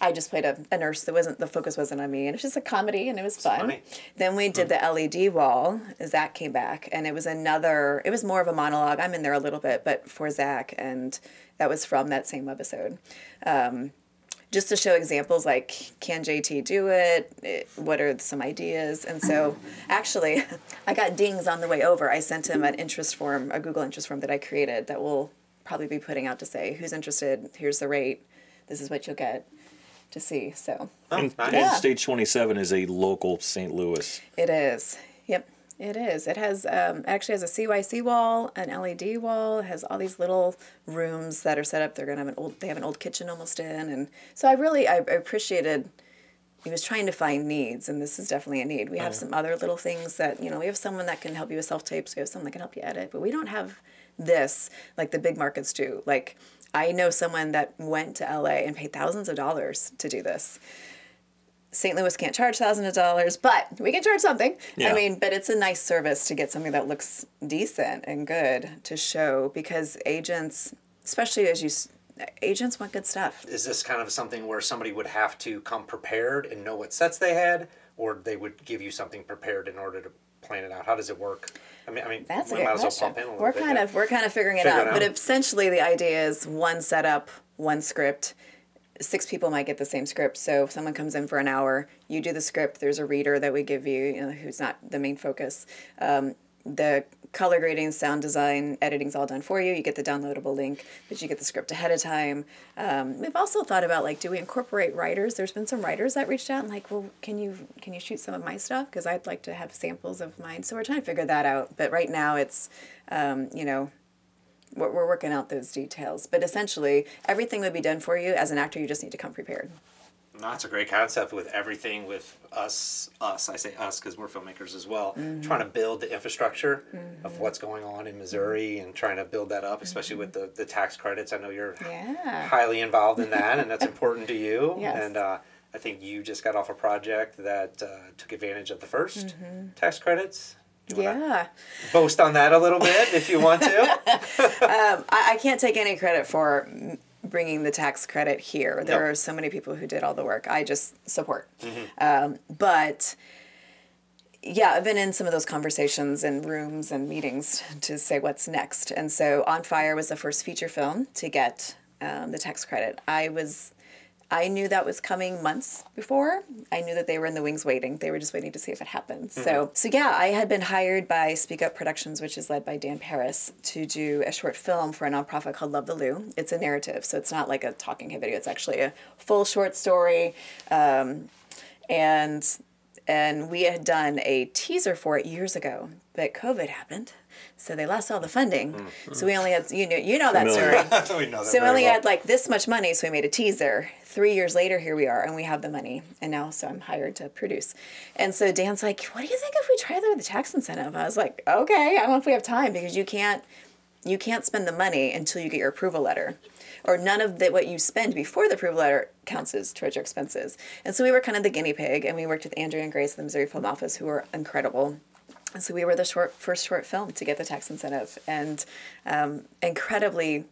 I just played a, a nurse that wasn't, the focus wasn't on me. And it's just a comedy and it was fun. funny. Then we did the LED wall. Zach came back and it was another, it was more of a monologue. I'm in there a little bit, but for Zach. And that was from that same episode just to show examples like can JT do it? Eh, What are some ideas? And so actually, I got dings on the way over. I sent him an interest form, a Google interest form that I created that we'll probably be putting out to say who's interested. Here's the rate. This is what you'll get to see. So Oh, And, nice. and Stage 27 is a local St. Louis. it is. Yep. It is. It has um, actually has a CYC wall, an LED wall. It has all these little rooms that are set up. They're gonna have an old. They have an old kitchen almost in, and so I really I, I appreciated. He was trying to find needs, and this is definitely a need. We have some other little things that you know. We have someone that can help you with self tapes. We have someone that can help you edit, but we don't have this like the big markets do. Like I know someone that went to LA and paid thousands of dollars to do this. St. Louis can't charge thousands of dollars, but we can charge something. Yeah. I mean, but it's a nice service to get something that looks decent and good to show because agents, especially as you, agents want good stuff. Is this kind of something where somebody would have to come prepared and know what sets they had, or they would give you something prepared in order to plan it out? How does it work? I mean, I mean, That's a we good might as well question. a We're bit, kind yeah. of we're kind of figuring it out, it but out. essentially the idea is one setup, one script. Six people might get the same script. So if someone comes in for an hour, you do the script. There's a reader that we give you, you know, who's not the main focus. Um, the color grading, sound design, editing's all done for you. You get the downloadable link, but you get the script ahead of time. Um, we've also thought about like, do we incorporate writers? There's been some writers that reached out and like, well, can you can you shoot some of my stuff? Because I'd like to have samples of mine. So we're trying to figure that out. But right now, it's um, you know, we're, we're working out those details. But essentially, everything would be done for you as an actor. You just need to come prepared. That's a great concept with everything with us, us, I say us because we're filmmakers as well, Mm-hmm. trying to build the infrastructure of what's going on in Missouri and trying to build that up, especially with the, the tax credits. I know you're Yeah. highly involved in that and that's important to you. Yes. And uh, I think you just got off a project that uh, took advantage of the 1st tax credits. Mm-hmm. Yeah. boast on that a little bit if you want to. I, I can't take any credit for bringing the tax credit here. There Yep. are so many people who did all the work. I just support. Um, but yeah, I've been in some of those conversations and rooms and meetings to say what's next. And so On Fire was the first feature film to get um, the tax credit. I was. I knew that was coming months before. I knew that they were in the wings waiting. They were just waiting to see if it happened. So, so yeah, I had been hired by Speak Up Productions, which is led by Dan Paris, to do a short film for a nonprofit called Love the Lou. It's a narrative, so it's not like a talking head video. It's actually a full short story, um, and and we had done a teaser for it years ago, but COVID happened, so they lost all the funding. So we only had you know you know that Familiar. story. we know that So we only well. had like this much money, so we made a teaser. Three years later, here we are, and we have the money. And now, so I'm hired to produce. And so Dan's like, "What do you think if we try the, the tax incentive?" I was like, "Okay, I don't know if we have time because you can't, you can't spend the money until you get your approval letter, or none of the, what you spend before the approval letter counts as towards your expenses." And so we were kind of the guinea pig, and we worked with Andrea and Grace at the Missouri Film Office, who were incredible. And so we were the short first short film to get the tax incentive, and um, incredibly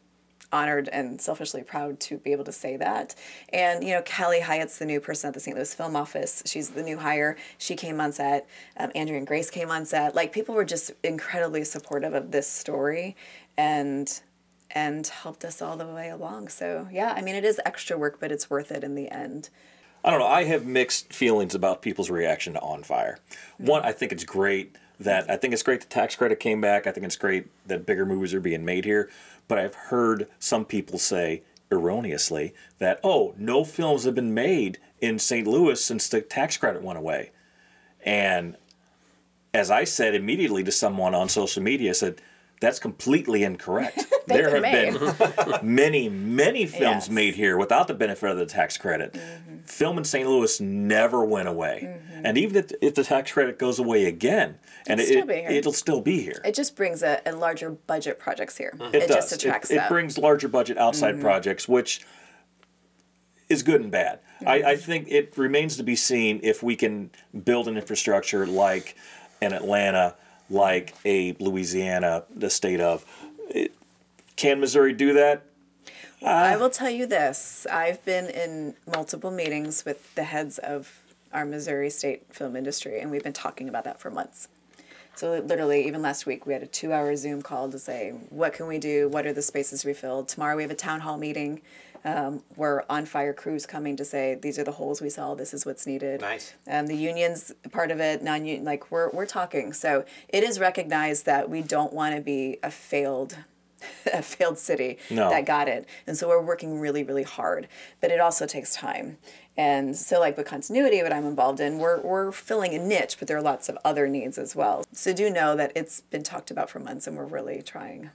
honored and selfishly proud to be able to say that. And you know, Kelly Hyatt's the new person at the St. Louis Film Office. She's the new hire. She came on set. Um, Andrea and Grace came on set. Like people were just incredibly supportive of this story, and and helped us all the way along. So yeah, I mean, it is extra work, but it's worth it in the end. I don't know. I have mixed feelings about people's reaction to On Fire. One, I think it's great that I think it's great the tax credit came back. I think it's great that bigger movies are being made here. But I've heard some people say erroneously that oh, no films have been made in St. Louis since the tax credit went away. And as I said immediately to someone on social media, I said that's completely incorrect. there have been many, many films Yes. Mm-hmm. made here without the benefit of the tax credit. Film in St. Louis never went away. And even if, if the tax credit goes away again, and It'll it, still be here. it'll still be here. It just brings a, a larger budget projects here. It, just does. attracts it, it. Mm-hmm. brings larger budget outside projects, which is good and bad. I, Mm-hmm. I think it remains to be seen if we can build an infrastructure like an Atlanta, like a Louisiana, the state of. It, can Missouri do that? I uh, will tell you this. I've been in multiple meetings with the heads of our Missouri state film industry, and we've been talking about that for months. So literally, even last week, we had a two-hour Zoom call to say, what can we do? What are the spaces we filled? Tomorrow we have a town hall meeting um, where On Fire crews coming to say, these are the holes we saw. This is what's needed. Nice. Um, the unions part of it, non-union, like we're we're talking. So it is recognized that we don't want to be a failed a failed city No. that got it. And so we're working really, really hard. But it also takes time. And so like with continuity, what I'm involved in, we're, we're filling a niche, but there are lots of other needs as well. So do know that it's been talked about for months and we're really trying.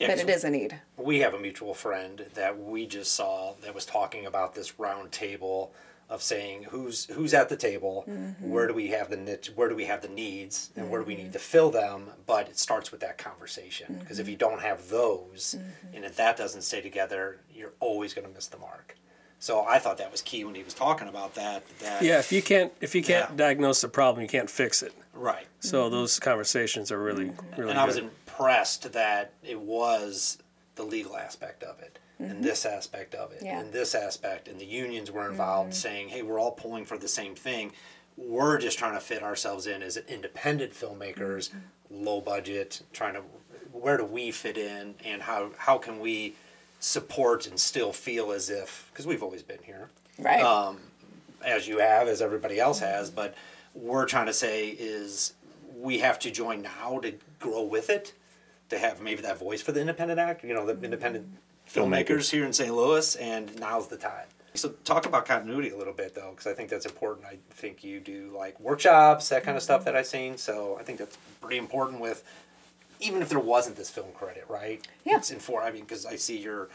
Yeah, but 'cause it is a need. we have a mutual friend that we just saw that was talking about this round table of saying who's who's at the table, mm-hmm. where do we have the niche, where do we have the needs, and where do we need mm-hmm. to fill them. But it starts with that conversation because if you mm-hmm. don't have those, and if that doesn't stay together, you're always going to miss the mark. So I thought that was key when he was talking about that. That Yeah, if you can't if you can't Yeah. diagnose the problem, you can't fix it. right. So those conversations are really really and I was good. Impressed that it was the legal aspect of it and mm-hmm. this aspect of it Yeah. and this aspect and the unions were involved mm-hmm. saying hey we're all pulling for the same thing. We're just trying to fit ourselves in as independent filmmakers mm-hmm. low budget trying to where do we fit in and how how can we support and still feel as if because we've always been here. Right. Um, as you have, as everybody else has, but we're trying to say is we have to join now to grow with it, to have maybe that voice for the independent act, you know, the independent mm-hmm. filmmakers Filmmakers. here in St. Louis, and now's the time. So talk about continuity a little bit though, because I think that's important. I think you do like workshops, that kind of stuff that mm-hmm. I've seen. So I think that's pretty important with, even if there wasn't this film credit, right? Yeah. It's inform. I mean, because I see you're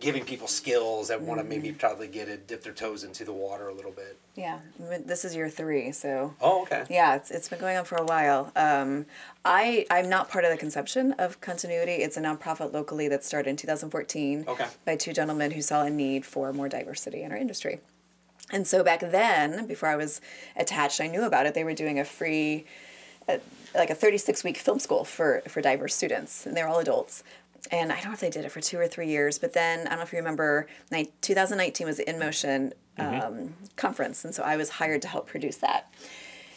giving people skills that want to maybe probably get it, dip their toes into the water a little bit. yeah. This is year three, so Oh, okay. Yeah, it's, it's been going on for a while. Um, I I'm not part of the conception of continuity. It's a nonprofit locally that started in 2014 Okay. by two gentlemen who saw a need for more diversity in our industry. And so back then, before I was attached, I knew about it. They were doing a free, uh, like a 36 week film school for for diverse students, and they're all adults. And I don't know if they did it for two or three years, but then I don't know if you remember, 2019 was the In Motion um, conference, and so I was hired to help produce that.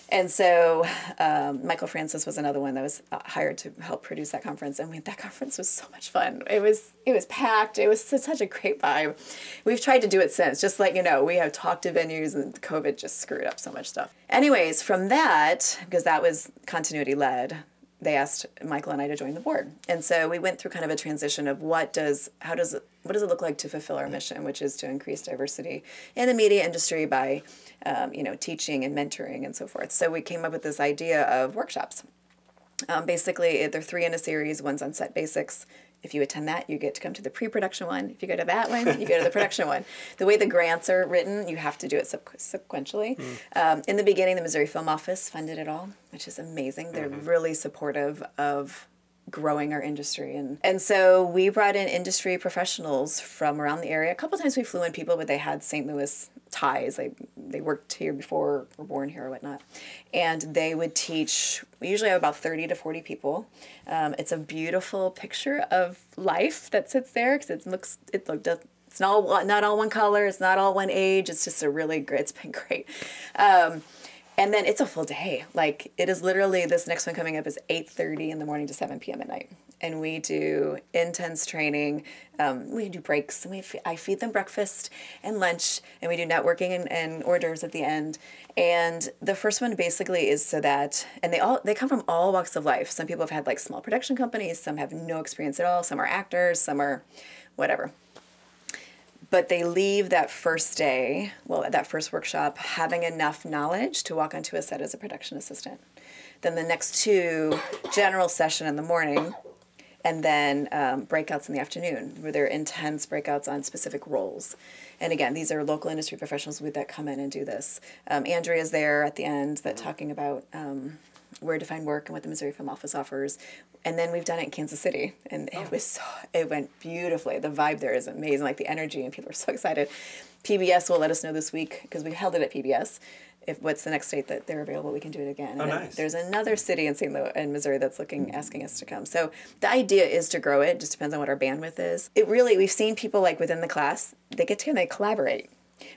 And so um, Michael Francis was another one that was uh, hired to help produce that conference, and we, that conference was so much fun. It was it was packed. It was such a great vibe. We've tried to do it since, just like you know, we have talked to venues, and COVID just screwed up so much stuff. Anyways, from that, because that was continuity led, they asked Michael and I to join the board, and so we went through kind of a transition of what does how does it what does it look like to fulfill our mission, which is to increase diversity in the media industry by um, you know teaching and mentoring and so forth. So we came up with this idea of workshops. Um, basically, they're three in a series. One's on set basics. If you attend that, you get to come to the pre-production one. If you go to that one, you go to the production one. The way the grants are written, you have to do it sequentially. Um, in the beginning, the Missouri Film Office funded it all, which is amazing. They're really supportive of growing our industry and and so we brought in industry professionals from around the area a couple times we flew in people but they had st louis ties they they worked here before were born here or whatnot. And they would teach we usually have about 30 to 40 people. Um, it's a beautiful picture of life that sits there because it looks it look does it's not all, not all one color it's not all one age it's just a really great it's been great. Um, and then it's a full day. Like it is literally this next one coming up is 8.30 in the morning to 7 p.m at night and we do intense training. Um, we do breaks and we fe- i feed them breakfast and lunch and we do networking and, and orders at the end. And the first one basically is so that and they all they come from all walks of life. Some people have had like small production companies some have no experience at all some are actors some are whatever. But they leave that first day, well, that first workshop, having enough knowledge to walk onto a set as a production assistant. Then the next two, general session in the morning, and then um, breakouts in the afternoon, where there are intense breakouts on specific roles. And again, these are local industry professionals that come in and do this. Um, Andrea's there at the end, that talking about um, where to find work and what the Missouri Film Office offers. And then we've done it in Kansas City, and it was so, it went beautifully. The vibe there is amazing, like the energy, and people are so excited. PBS will let us know this week because we held it at PBS. If what's the next date that they're available, we can do it again. Oh, And nice. There's another city in St. Louis in Missouri that's looking, asking us to come. So the idea is to grow it. Just depends on what our bandwidth is. It really, we've seen people like within the class, they get together, and they collaborate.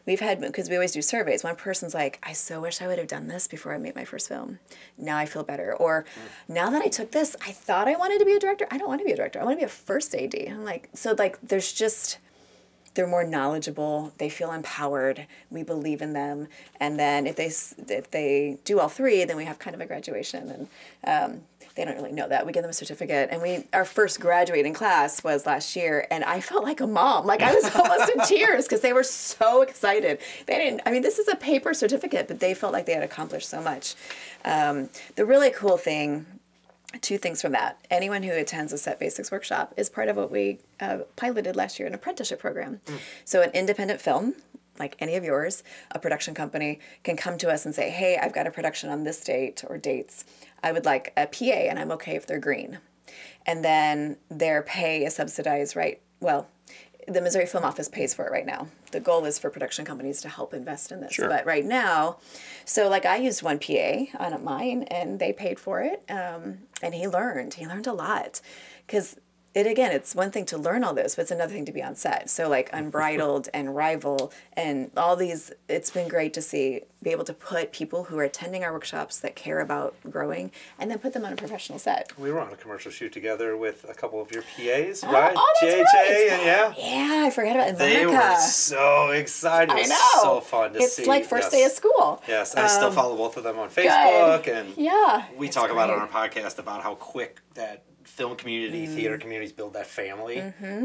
We've had because we always do surveys. One person's like, "I so wish I would have done this before I made my first film. Now I feel better." Or, "Now that I took this, I thought I wanted to be a director. I don't want to be a director. I want to be a first AD." I'm like, so like, there's just they're more knowledgeable. They feel empowered. We believe in them, and then if they if they do all three, then we have kind of a graduation. And um, they don't really know that. We give them a certificate, and we our first graduating class was last year, and I felt like a mom. Like I was almost in tears because they were so excited. They didn't. I mean, this is a paper certificate, but they felt like they had accomplished so much. Um, the really cool thing two things from that. Anyone who attends a Set Basics workshop is part of what we uh, piloted last year, an apprenticeship program. So, an independent film, like any of yours, a production company can come to us and say, Hey, I've got a production on this date or dates. I would like a PA, and I'm okay if they're green. And then their pay is subsidized, right? Well, the Missouri Film Office pays for it right now. The goal is for production companies to help invest in this. Sure. But right now, so like I used one PA on mine and they paid for it. Um, and he learned. He learned a lot. Because it again, it's one thing to learn all this, but it's another thing to be on set. So like Unbridled and Rival and all these, it's been great to see be able to put people who are attending our workshops that care about growing and then put them on a professional set. We were on a commercial shoot together with a couple of your PAs, Oh, right? oh, that's JHA right. and yeah. Yeah, I forgot about They were so excited. It I know. So fun to it's see. like first Yes. day of school. Yes, I still Um, follow both of them on Facebook, and Yeah. we it's talk about it on our podcast about how quick that film community, Mm. theater communities build that family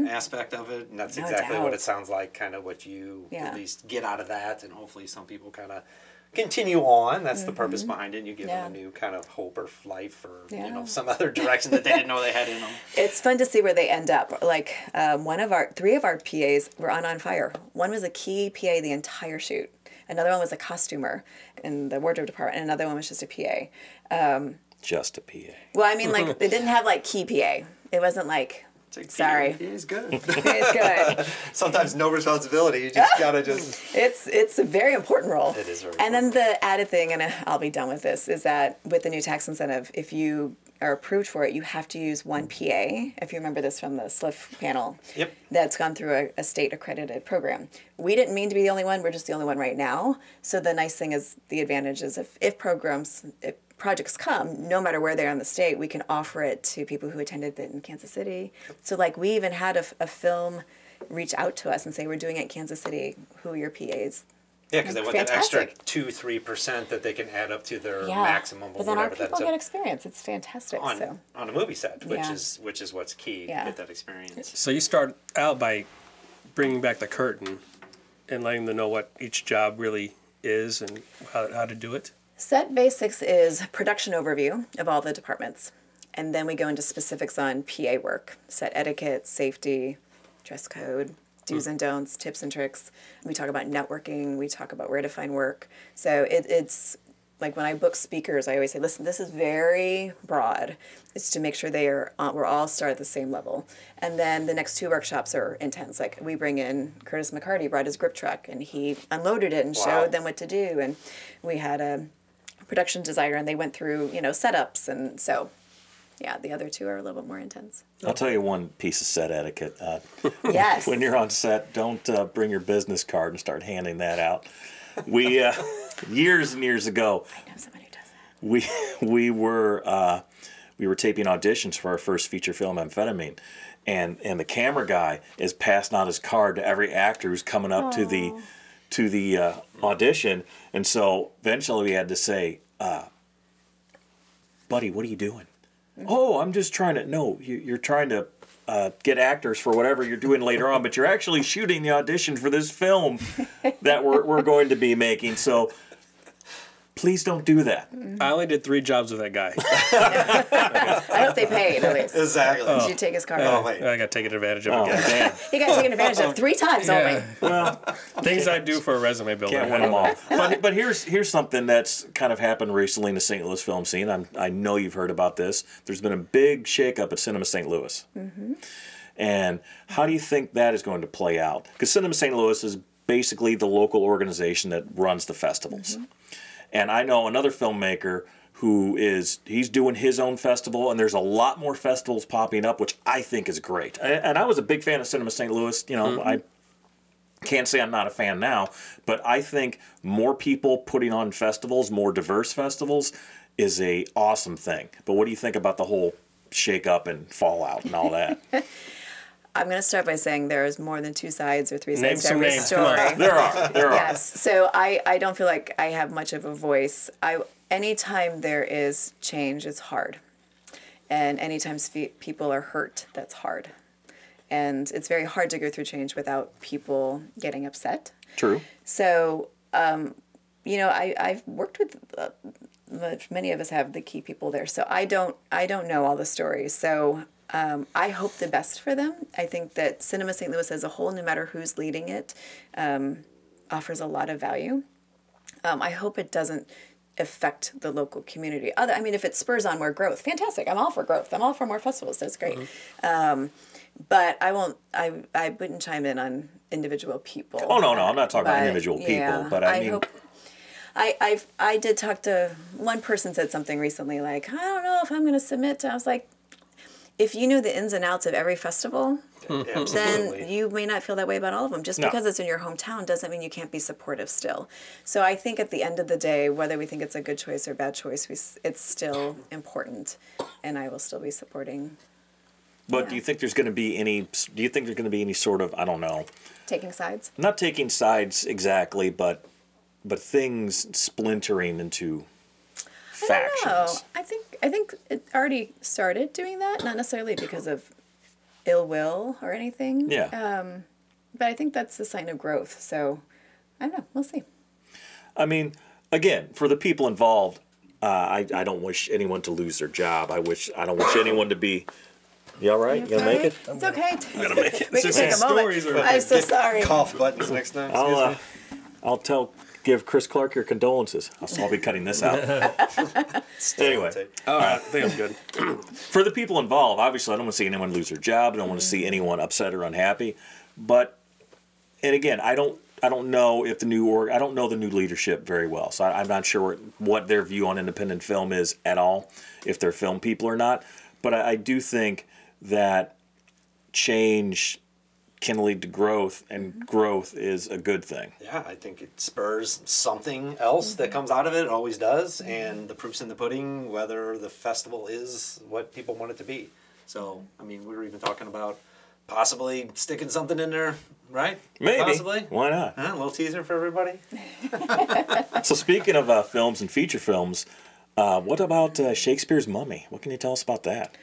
aspect of it, and that's Mm-hmm. No exactly what it sounds like. Kind of what you Yeah. at least get out of that, and hopefully some people kind of continue on. That's the purpose behind it. You give Mm-hmm. Yeah. them a new kind of hope or life, or Yeah. you know some other direction that they didn't know they had in them. It's fun to see where they end up. Like um, one of our, three of our PAs were on On Fire. One was a key PA the entire shoot. Another one was a costumer in the wardrobe department, and another one was just a PA. Just a PA. Well, I mean, like they didn't have like key PA. It wasn't like sorry, he's good. it's good. Sometimes no responsibility. You just gotta just. It's it's a very important role. It is very And then the added thing, and uh, I'll be done with this, is that with the new tax incentive, if you are approved for it, you have to use one PA. If you remember this from the SLIFF panel, Yep. that's gone through a, a state accredited program. We didn't mean to be the only one. We're just the only one right now. So the nice thing is the advantage is if if programs if projects come, no matter where they are in the state, we can offer it to people who attended it in Kansas City. So like we even had a film reach out to us and say we're doing it in Kansas City. Who are your PAs? Yeah, because they want that extra Fantastic. two, three percent that they can add up to their Yeah. maximum or But then our whatever people that's get up experience. It's fantastic. on so on a movie set, which Yeah. is which is what's key. Yeah. Get that experience. So you start out by bringing back the curtain and letting them know what each job really is and how, how to do it. Set basics is production overview of all the departments. And then we go into specifics on PA work, set etiquette, safety, dress code, do's and don'ts, tips and tricks. We talk about networking, we talk about where to find work. So it, it's like when I book speakers, I always say, listen, this is very broad. It's to make sure they are, uh, we're all start at the same level. And then the next two workshops are intense. Like we bring in Curtis McCarty, brought his grip truck, and he unloaded it and Wow. showed them what to do. And we had a production designer and they went through you know setups and so yeah the other two are a little bit more intense I'll tell you one piece of set etiquette. Uh, yes when you're on set, don't uh, bring your business card and start handing that out. We uh, years and years ago, I know somebody who does that. we we were uh, we were taping auditions for our first feature film, Amphetamine, and and the camera guy is passing out his card to every actor who's coming up to the to the uh, audition, and so eventually we had to say, uh, "Buddy, what are you doing?" Oh, I'm just trying to. No, you, you're trying to. Uh, get actors for whatever you're doing later on, but you're actually shooting the audition for this film that we're, we're going to be making. So please don't do that. Mm-hmm. I only did three jobs with that guy. i hope they paid at least Exactly. did you take his card Oh, wait. I got taken advantage of Oh, again. damn. he got taken advantage of three times only Well, Things I do for a resume builder. Can't win them all. But but here's here's something that's kind of happened recently in the St. Louis film scene. I'm, I know you've heard about this. There's been a big shakeup at Cinema St. Louis. Mm-hmm. And how do you think that is going to play out? Because Cinema St. Louis is basically the local organization that runs the festivals. Mm-hmm. And I know another filmmaker who is he's doing his own festival and there's a lot more festivals popping up which i think is great and, i was a big fan of cinema st louis you know mm-hmm. i can't say I'm not a fan now, but I think more people putting on festivals, more diverse festivals, is a awesome thing. But what do you think about the whole shake up and fallout and all that? i'm going to start by saying there is more than two sides or three Name sides to every names, story there are, there are. yes so I, I don't feel like i have much of a voice i anytime there is change it's hard And anytime people are hurt, that's hard. And it's very hard to go through change without people getting upset. True. So, um, you know, I, I've worked with uh, much- many of us have the key people there. So I don't I don't know all the stories. So um, I hope the best for them. I think that Cinema St. Louis as a whole, no matter who's leading it, um, offers a lot of value. Um, I hope it doesn't affect the local community. Other, I mean, if it spurs on more growth, fantastic. I'm all for growth. I'm all for more festivals. That's great. Um, but I won't. I I wouldn't chime in on individual people. Oh no, no, I'm not talking about individual people, yeah, but I, mean, hope. I I I did talk to one person said something recently like I don't know if I'm going to submit. To, I was like, if you knew the ins and outs of every festival, hmm. then you may not feel that way about all of them. Just No. because it's in your hometown doesn't mean you can't be supportive still. So I think at the end of the day, whether we think it's a good choice or bad choice, we, it's still important, and I will still be supporting but do you think there's going to be any? Do you think there's going to be any sort of I don't know, taking sides. not taking sides exactly, but but things splintering into No, factions. I think I think it already started doing that, not necessarily because of ill will or anything. Yeah. Um, but I think that's a sign of growth. So I don't know. We'll see. I mean, again, for the people involved, uh, I I don't wish anyone to lose their job. I wish I don't wish anyone to be. You all right? You gonna make it? It's okay. I'm gonna make it. we can take a moment. stories are- I'm so sorry. Cough buttons next time. I'll excuse uh, me. I'll tell. Give Chris Clark your condolences. I'll, be cutting this out. anyway, All right, I think I'm good. for the people involved, obviously, I don't want to see anyone lose their job. I don't want to see anyone upset or unhappy. But, and again, I don't, I don't know if the new org, I don't know the new leadership very well, so I, I'm not sure what their view on independent film is at all, if they're film people or not. But I, I do think that change can lead to growth, and growth is a good thing. Yeah, I think it spurs something else that comes out of it. It always does, and the proof's in the pudding. Whether the festival is what people want it to be. So, I mean, we were even talking about possibly sticking something in there, right? Maybe. Possibly. Why not? Huh, a little teaser for everybody. So speaking of uh, films and feature films, uh, what about uh, Shakespeare's Mummy? What can you tell us about that?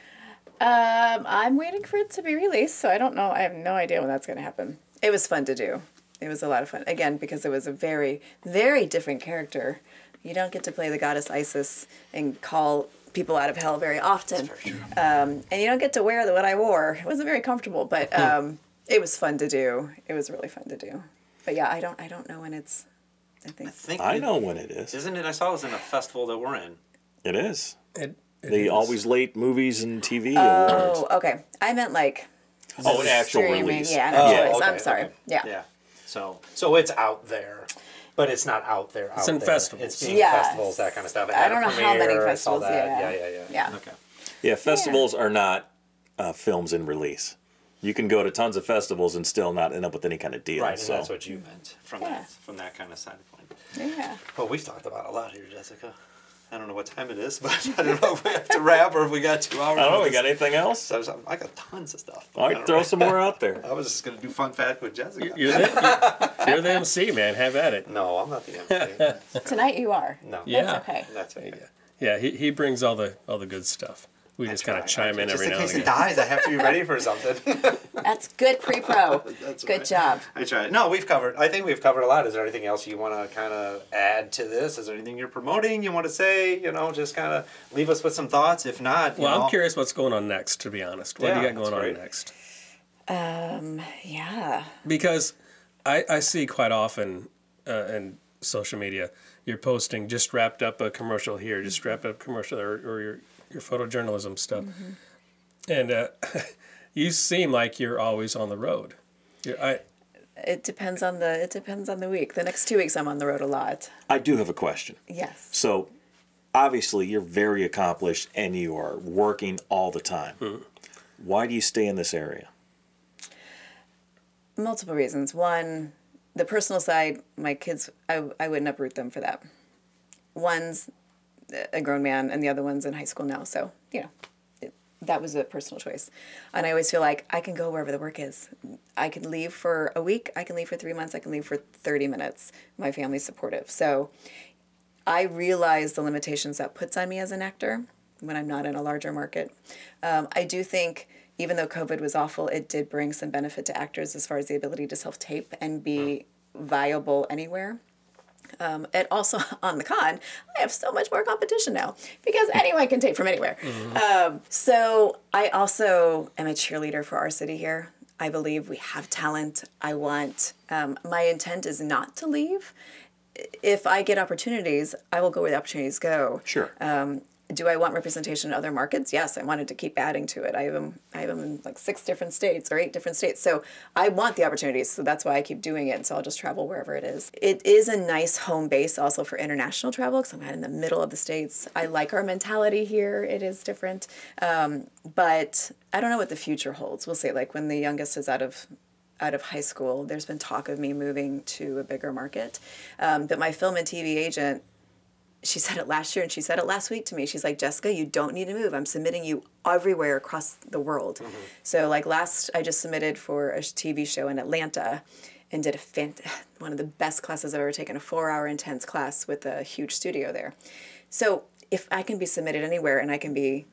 Um, I'm waiting for it to be released, so I don't know. I have no idea when that's going to happen. It was fun to do. It was a lot of fun. Again, because it was a very, very different character. You don't get to play the goddess Isis and call people out of hell very often. Um, and you don't get to wear the, what I wore. It wasn't very comfortable, but um, it was fun to do. It was really fun to do. But yeah, I don't, I don't know when it's. I think. I think I it- know when it is. Isn't it? I saw it was in a festival that we're in. It is. It, it The is. always late movies and TV awards. Oh, okay. I meant like Oh, an actual streaming. release. Yeah, an Oh, release. okay, I'm sorry. okay. Yeah. Yeah. So, so it's out there, but it's not out there. Out in there. festivals. It's being Yes. festivals, that kind of stuff. It I don't a know how many premiere, I saw festivals, that. yeah. Yeah, yeah, yeah. Yeah. Okay. Yeah, festivals are not uh, films in release. You can go to tons of festivals and still not end up with any kind of deal. Right, and so. that's what you meant from Yeah. that from that kind of side point. Yeah. Well, we've talked about a lot here, Jessica. I don't know what time it is, but I don't know if we have to wrap or if we got two hours. I don't know. of We got anything else? So I, was- I got tons of stuff. All I right, don't throw know. some more out there. I was just gonna do fun fact with Jessica. You're the, you're, you're the MC, man. Have at it. No, I'm not the MC. Tonight you are. No. Yeah. That's okay. That's okay. Yeah, he, he brings all the all the good stuff. We just kind of chime in Just every in now and case it again. dies, I have to be ready for something. That's good pre-pro. That's good right. job. I try. No, we've covered. I think we've covered a lot. Is there anything else you want to kind of add to this? Is there anything you're promoting? You want to say? You know, just kind of leave us with some thoughts. If not, you Well, know, I'm curious what's going on next. To be honest, what do you got going on great. next? Yeah. Because I, I see quite often uh, in social media, you're posting just wrapped up a commercial here, just wrapped up commercial or, or your your photojournalism stuff, and uh, you seem like you're always on the road. You're, I It depends on the it depends on the week. The next two weeks I'm on the road a lot. I do have a question. Yes. So, obviously, you're very accomplished and you are working all the time. Why do you stay in this area? Multiple reasons. One, the personal side, my kids I, I wouldn't uproot them for that. One's a grown man and the other one's in high school now, so, you know, it, that was a personal choice. And I always feel like I can go wherever the work is. I can leave for a week, I can leave for 3 months, I can leave for 30 minutes. My family's supportive. So, I realize the limitations that puts on me as an actor, when I'm not in a larger market. Um, I do think even though COVID was awful, it did bring some benefit to actors as far as the ability to self tape and be viable anywhere. Um, and also on the con, I have so much more competition now because anyone can take from anywhere. Um, so I also am a cheerleader for our city here. I believe we have talent. I want, um, my intent is not to leave. If I get opportunities, I will go where the opportunities go. Sure. Um, do I want representation in other markets? Yes, I wanted to keep adding to it. I have them. I have them in like six different states or eight different states. So I want the opportunities. So that's why I keep doing it. So I'll just travel wherever it is. It is a nice home base also for international travel because I'm not in the middle of the states. I like our mentality here. It is different, um, but I don't know what the future holds. We'll see. Like when the youngest is out of out of high school, there's been talk of me moving to a bigger market. Um, but my film and TV agent she said it last year and she said it last week to me. She's like, Jessica, you don't need to move. I'm submitting you everywhere across the world. Mm-hmm. So like last, I just submitted for a TV show in Atlanta and did a fant- one of the best classes I've ever taken, a four hour intense class with a huge studio there. So if I can be submitted anywhere and I can be,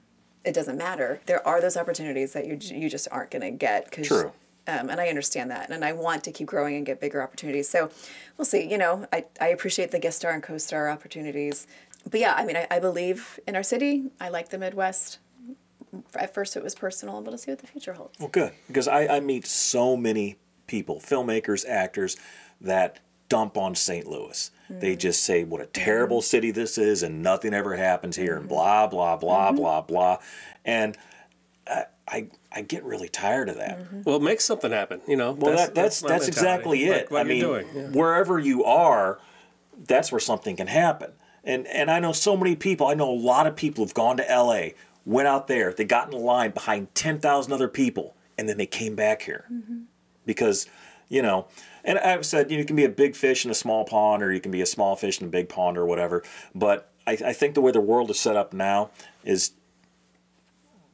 it doesn't matter. There are those opportunities that you you just aren't going to get because True. Um, and I understand that, and I want to keep growing and get bigger opportunities. So we'll see. You know, I, I appreciate the guest star and co-star opportunities, but yeah, I mean, I, I believe in our city. I like the Midwest. At first, it was personal, but let's see what the future holds. Well, good because I, I meet so many people, filmmakers, actors, that dump on St. Louis. They hmm. just say what a terrible hmm. city this is, and nothing ever happens here, and hmm. blah blah blah blah blah, and I, I I get really tired of that. Mm-hmm. Well, make something happen. You know. Well, that, that's my that's exactly it. Like what I mean, doing. Yeah. wherever you are, that's where something can happen. And and I know so many people. I know a lot of people have gone to L.A., went out there, they got in line behind ten thousand other people, and then they came back here mm-hmm. because you know. And I've said you, know, you can be a big fish in a small pond, or you can be a small fish in a big pond, or whatever. But I, I think the way the world is set up now is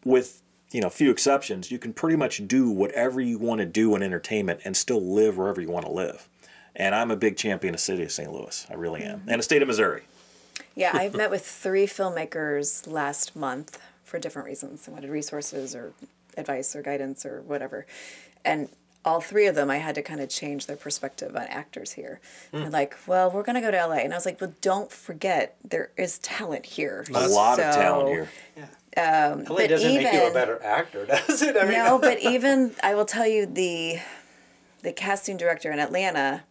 with you know few exceptions you can pretty much do whatever you want to do in entertainment and still live wherever you want to live and i'm a big champion of the city of st louis i really am mm-hmm. and the state of missouri Yeah, I've met with three filmmakers last month for different reasons. They wanted resources or advice or guidance or whatever. And all three of them, I had to kind of change their perspective on actors here. Mm. They're like, well, we're going to go to LA. And I was like, well, don't forget, there is talent here. a lot of talent here Um, LA But doesn't make you a better actor, does it? I mean, No, but even I will tell you the the casting director in Atlanta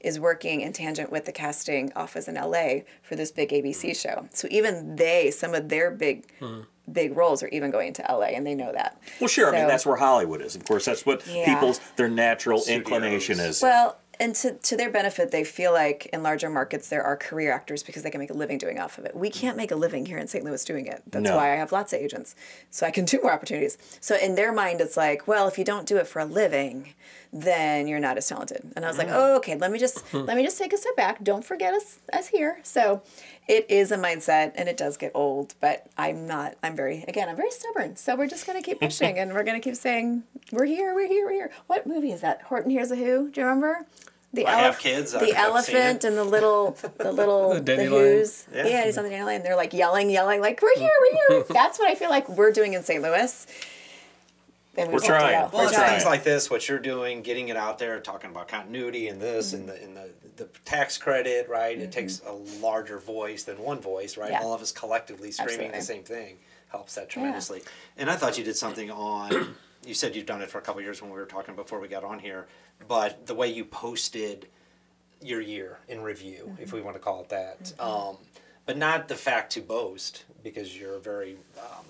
is working in tangent with the casting office in LA for this big ABC mm-hmm. show. So even they, some of their big mm-hmm. big roles are even going to LA and they know that. well sure i mean that's where hollywood is of course that's what Yeah. people's their natural Studios. inclination is Well, and to, to their benefit, they feel like in larger markets there are career actors because they can make a living doing off of it. We mm. can't make a living here in St. Louis doing it. That's No. why I have lots of agents. So I can do more opportunities. So in their mind, it's like, well, if you don't do it for a living, then you're not as talented. And I was like, oh, okay, let me just let me just take a step back. Don't forget us us here. So it is a mindset and it does get old, but I'm not I'm very again, I'm very stubborn. So we're just gonna keep pushing and we're gonna keep saying, We're here, we're here, we're here. What movie is that? Horton Hears a Who? Do you remember? The I have elef- kids, I've- The I've elephant and the little, the little, the, dandelion. Who's. Yeah. Yeah, he's on the dandelion. They're like yelling, yelling, like we're here, we're here. That's what I feel like we're doing in St. Louis. And we We're just have to trying. Well, We're it's trying. things like this, what you're doing, getting it out there, talking about continuity and this and the and the, the tax credit, right? It takes mm-hmm. a larger voice than one voice, right? Yeah. All of us collectively screaming the same thing helps that tremendously. And I thought you did something on. you said you've done it for a couple of years when we were talking before we got on here, but the way you posted your year in review, if we want to call it that. Um, but not the fact to boast because you're very um,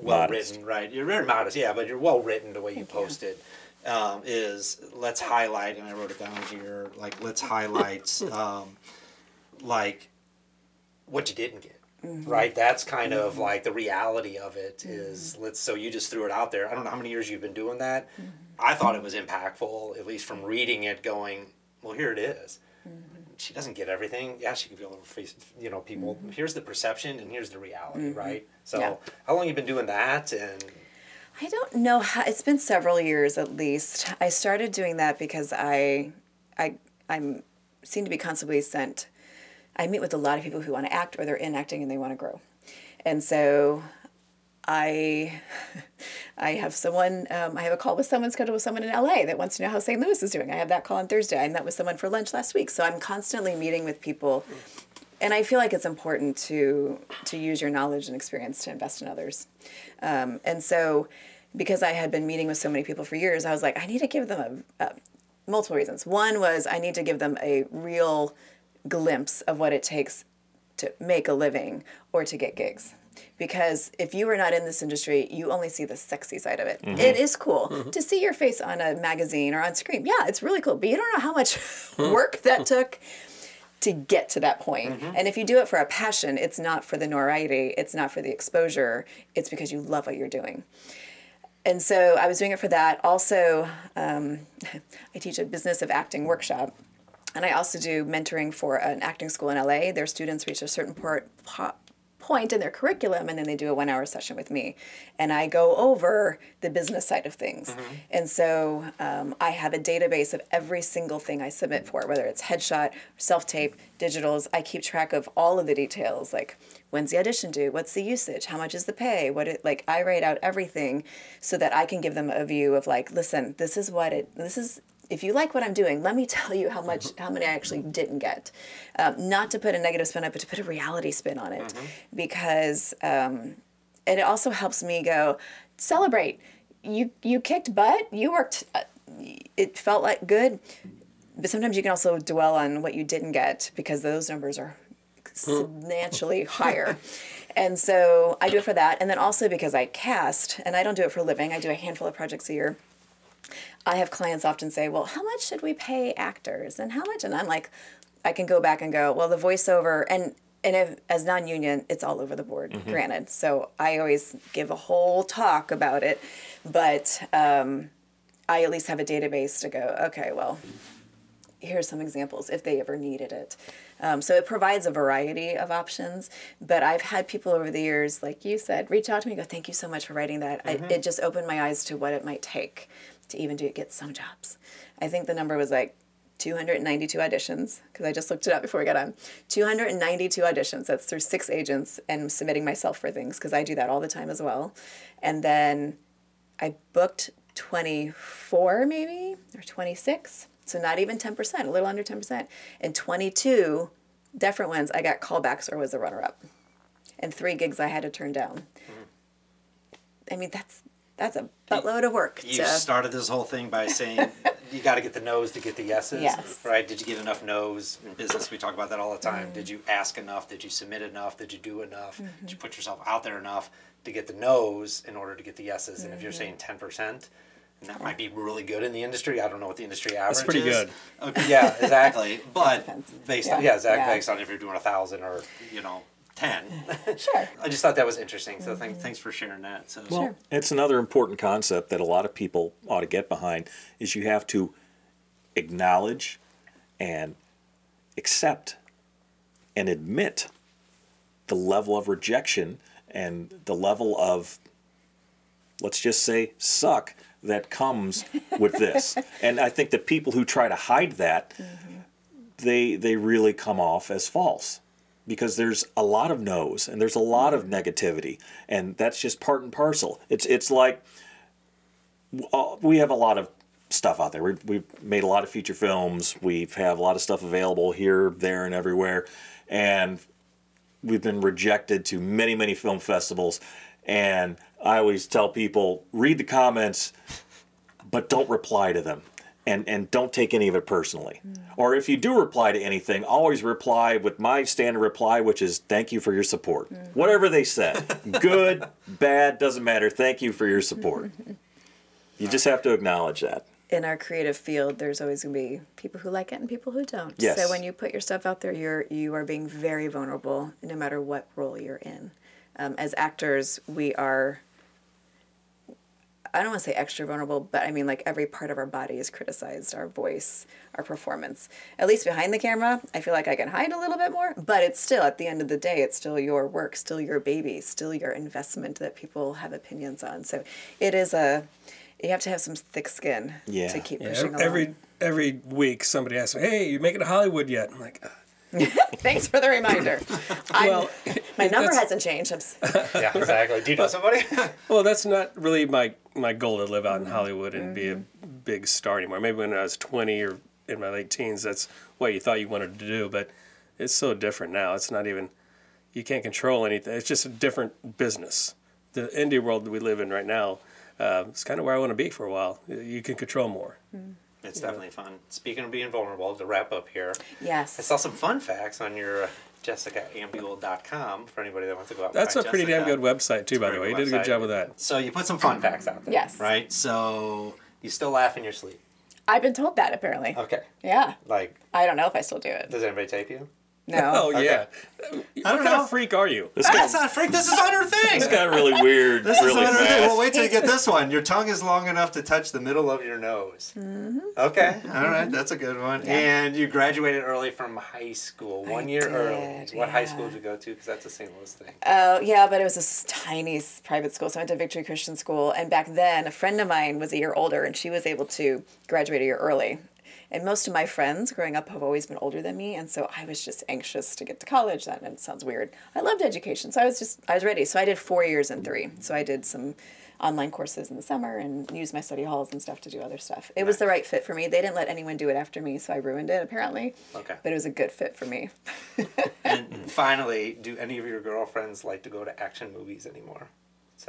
well written, right? You're very modest, yeah, but you're well written the way you posted. Um, is let's highlight, and I wrote it down here. Like let's highlight, um, like what you didn't get, right? That's kind of like the reality of it. Is let's. So you just threw it out there. I don't know how many years you've been doing that. I thought it was impactful, at least from reading it, going, well, here it is mm-hmm. she doesn't get everything. Yeah, she can feel over face, you know, people. Mm-hmm. Here's the perception, and here's the reality, mm-hmm. right? So, Yeah. how long you been doing that? And I don't know how it's been several years at least. I started doing that because I I I'm seem to be constantly sent I meet with a lot of people who want to act or they're in acting and they want to grow. And so I I have someone um, I have a call with someone scheduled with someone in LA that wants to know how St. Louis is doing. I have that call on Thursday. I met with someone for lunch last week. So I'm constantly meeting with people and I feel like it's important to to use your knowledge and experience to invest in others. Um, and so because I had been meeting with so many people for years, I was like, I need to give them a, a multiple reasons. One was I need to give them a real glimpse of what it takes to make a living or to get gigs. Because if you are not in this industry, you only see the sexy side of it. Mm-hmm. It is cool mm-hmm. to see your face on a magazine or on screen. Yeah, it's really cool, but you don't know how much mm-hmm. work that took to get to that point. And if you do it for a passion, it's not for the notoriety, it's not for the exposure, it's because you love what you're doing. And so I was doing it for that. Also, um, I teach a business of acting workshop. And I also do mentoring for an acting school in LA. Their students reach a certain port, po- point in their curriculum and then they do a one hour session with me. And I go over the business side of things. And so um, I have a database of every single thing I submit for, whether it's headshot, self tape, digitals. I keep track of all of the details like when's the audition due what's the usage how much is the pay what it like i write out everything so that i can give them a view of like listen this is what it this is if you like what i'm doing let me tell you how much how many i actually didn't get. Um, not to put a negative spin on it but to put a reality spin on it. Because um, and it also helps me go celebrate. You you kicked butt. You worked uh, it felt like good. But sometimes you can also dwell on what you didn't get because those numbers are substantially higher. And so I do it for that. And then also because I cast, and I don't do it for a living, I do a handful of projects a year. I have clients often say, Well, how much should we pay actors? And how much? And I'm like, I can go back and go, Well, the voiceover, and and if, as non-union, it's all over the board. Granted, so I always give a whole talk about it, but um, I at least have a database to go. Okay, well, here's some examples if they ever needed it. Um, so it provides a variety of options. But I've had people over the years, like you said, reach out to me, and go, "Thank you so much for writing that." I, it just opened my eyes to what it might take to even do get some jobs. I think the number was like 292 auditions because I just looked it up before we got on. 292 auditions. That's through six agents and submitting myself for things because I do that all the time as well. And then I booked 24 maybe or 26. So not even 10%, a little under 10%. And 22 different ones I got callbacks or was a runner up. And three gigs I had to turn down. Mm-hmm. I mean that's that's a buttload of work. You to, started this whole thing by saying you got to get the no's to get the yeses. Yes. Right? Did you get enough no's in business? We talk about that all the time. Mm-hmm. Did you ask enough? Did you submit enough? Did you do enough? Did you put yourself out there enough to get the no's in order to get the yeses? And if you're Mm-hmm. saying ten percent. And that might be really good in the industry. I don't know what the industry average is. pretty good. Okay, yeah, exactly. But Depends. based on Yeah, yeah, exactly yeah. based on if you're doing a thousand or you know ten. Sure. I just thought that was interesting. So thank, thanks for sharing that. So Well, Sure. it's another important concept that a lot of people ought to get behind is you have to acknowledge and accept and admit the level of rejection and the level of let's just say suck that comes with this. and I think that people who try to hide that mm-hmm. they they really come off as false because there's a lot of no's and there's a lot of negativity and that's just part and parcel. It's it's like uh, we have a lot of stuff out there. We, we've made a lot of feature films. We have a lot of stuff available here there and everywhere. And we've been rejected to many many film festivals. And i always tell people read the comments but don't reply to them and and don't take any of it personally or if you do reply to anything always reply with my standard reply which is thank you for your support whatever they said good bad doesn't matter thank you for your support you just have to acknowledge that in our creative field, there's always going to be people who like it and people who don't. Yes. So when you put your stuff out there, you're you are being very vulnerable, no matter what role you're in. Um, as actors, we are. I don't want to say extra vulnerable, but I mean like every part of our body is criticized. Our voice, our performance. At least behind the camera, I feel like I can hide a little bit more, but it's still at the end of the day, it's still your work, still your baby, still your investment that people have opinions on. So it is a. You have to have some thick skin Yeah. to keep Yeah, pushing along. every every week somebody asks me, "Hey, you making it to Hollywood yet?" I'm like, "Uh, Thanks for the reminder. Well, my number hasn't changed. I'm, Yeah, exactly. Do you know somebody? Well, that's not really my my goal to live out in Hollywood and be a big star anymore. Maybe when I was 20 or in my late teens, that's what you thought you wanted to do. But it's so different now. It's not even you can't control anything. It's just a different business. The indie world that we live in right now uh, is kind of where I want to be for a while. You can control more. It's definitely fun. Speaking of being vulnerable, to wrap up here, yes. I saw some fun facts on your uh, jessicaambuehl.com for anybody that wants to go out. and That's a find pretty damn good website too, by the way. Very You did a good good job with that. So you put some fun facts out there. Yes. Right? So you still laugh in your sleep. I've been told that apparently. Okay. Yeah. Like, I don't know if I still do it. does anybody tape you? No. Oh yeah. I What don't kind know. of freak are you? This That's got, not freak. This is on her thing. this got really weird, This really is on her thing. fast. Well, wait till you get this one. Your tongue is long enough to touch the middle of your nose. Mm-hmm. Okay. All right. That's a good one. And you graduated early from high school, one year early. did, What high school did you go to? Because that's a St. Louis thing. Oh, yeah, but it was a s- tiny private school. So I went to Victory Christian School. And back then, a friend of mine was a year older and she was able to graduate a year early. And most of my friends growing up have always been older than me. And so I was just anxious to get to college. That it sounds weird. I loved education. So I was just, I was ready. So I did four years in three. So I did some online courses in the summer and used my study halls and stuff to do other stuff. It was the right fit for me. They didn't let anyone do it after me. So I ruined it apparently. Okay. But it was a good fit for me. And finally, do any of your girlfriends like to go to action movies anymore?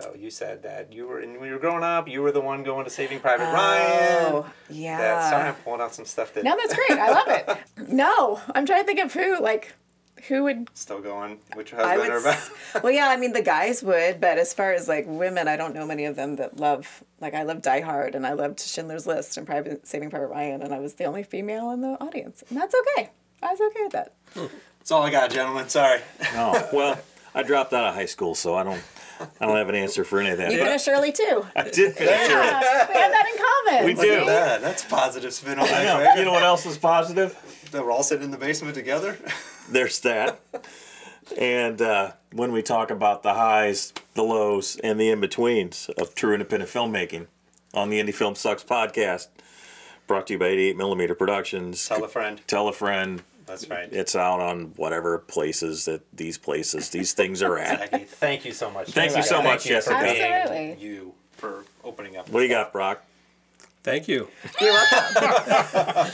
So you said that you were, and when you were growing up, you were the one going to Saving Private oh, Ryan. Oh, yeah. That, sorry, I'm pulling out some stuff that No, that's great. I love it. No, I'm trying to think of who like who would still going. Which I husband would. or s- well, yeah, I mean the guys would, but as far as like women, I don't know many of them that love like I love Die Hard and I loved Schindler's List and Private Saving Private Ryan, and I was the only female in the audience, and that's okay. I was okay with that. Hmm. That's all I got, gentlemen. Sorry. Oh, well, I dropped out of high school, so I don't, I don't have an answer for any of that. You but finished early too. I did finish early. We have that in common. We do. see? That, that's positive spin on I know. that. You know what else is positive? That we're all sitting in the basement together. There's that. And uh, when we talk about the highs, the lows, and the in betweens of true independent filmmaking on the Indie Film Sucks podcast, brought to you by 88mm Productions. Tell a friend. Tell a friend. That's right. It's out on whatever places that these places, these things are at. Jackie, thank you so much. Thank you so much, Thank you for Jessica. being Absolutely. You for opening up. What do you got, Brock? Thank you. You're welcome.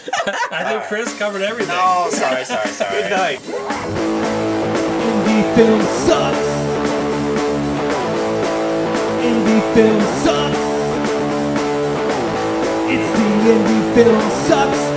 I think Chris covered everything. Oh, sorry, sorry, sorry. Good night. Indie film sucks. Indie film sucks. It's the Indie Film Sucks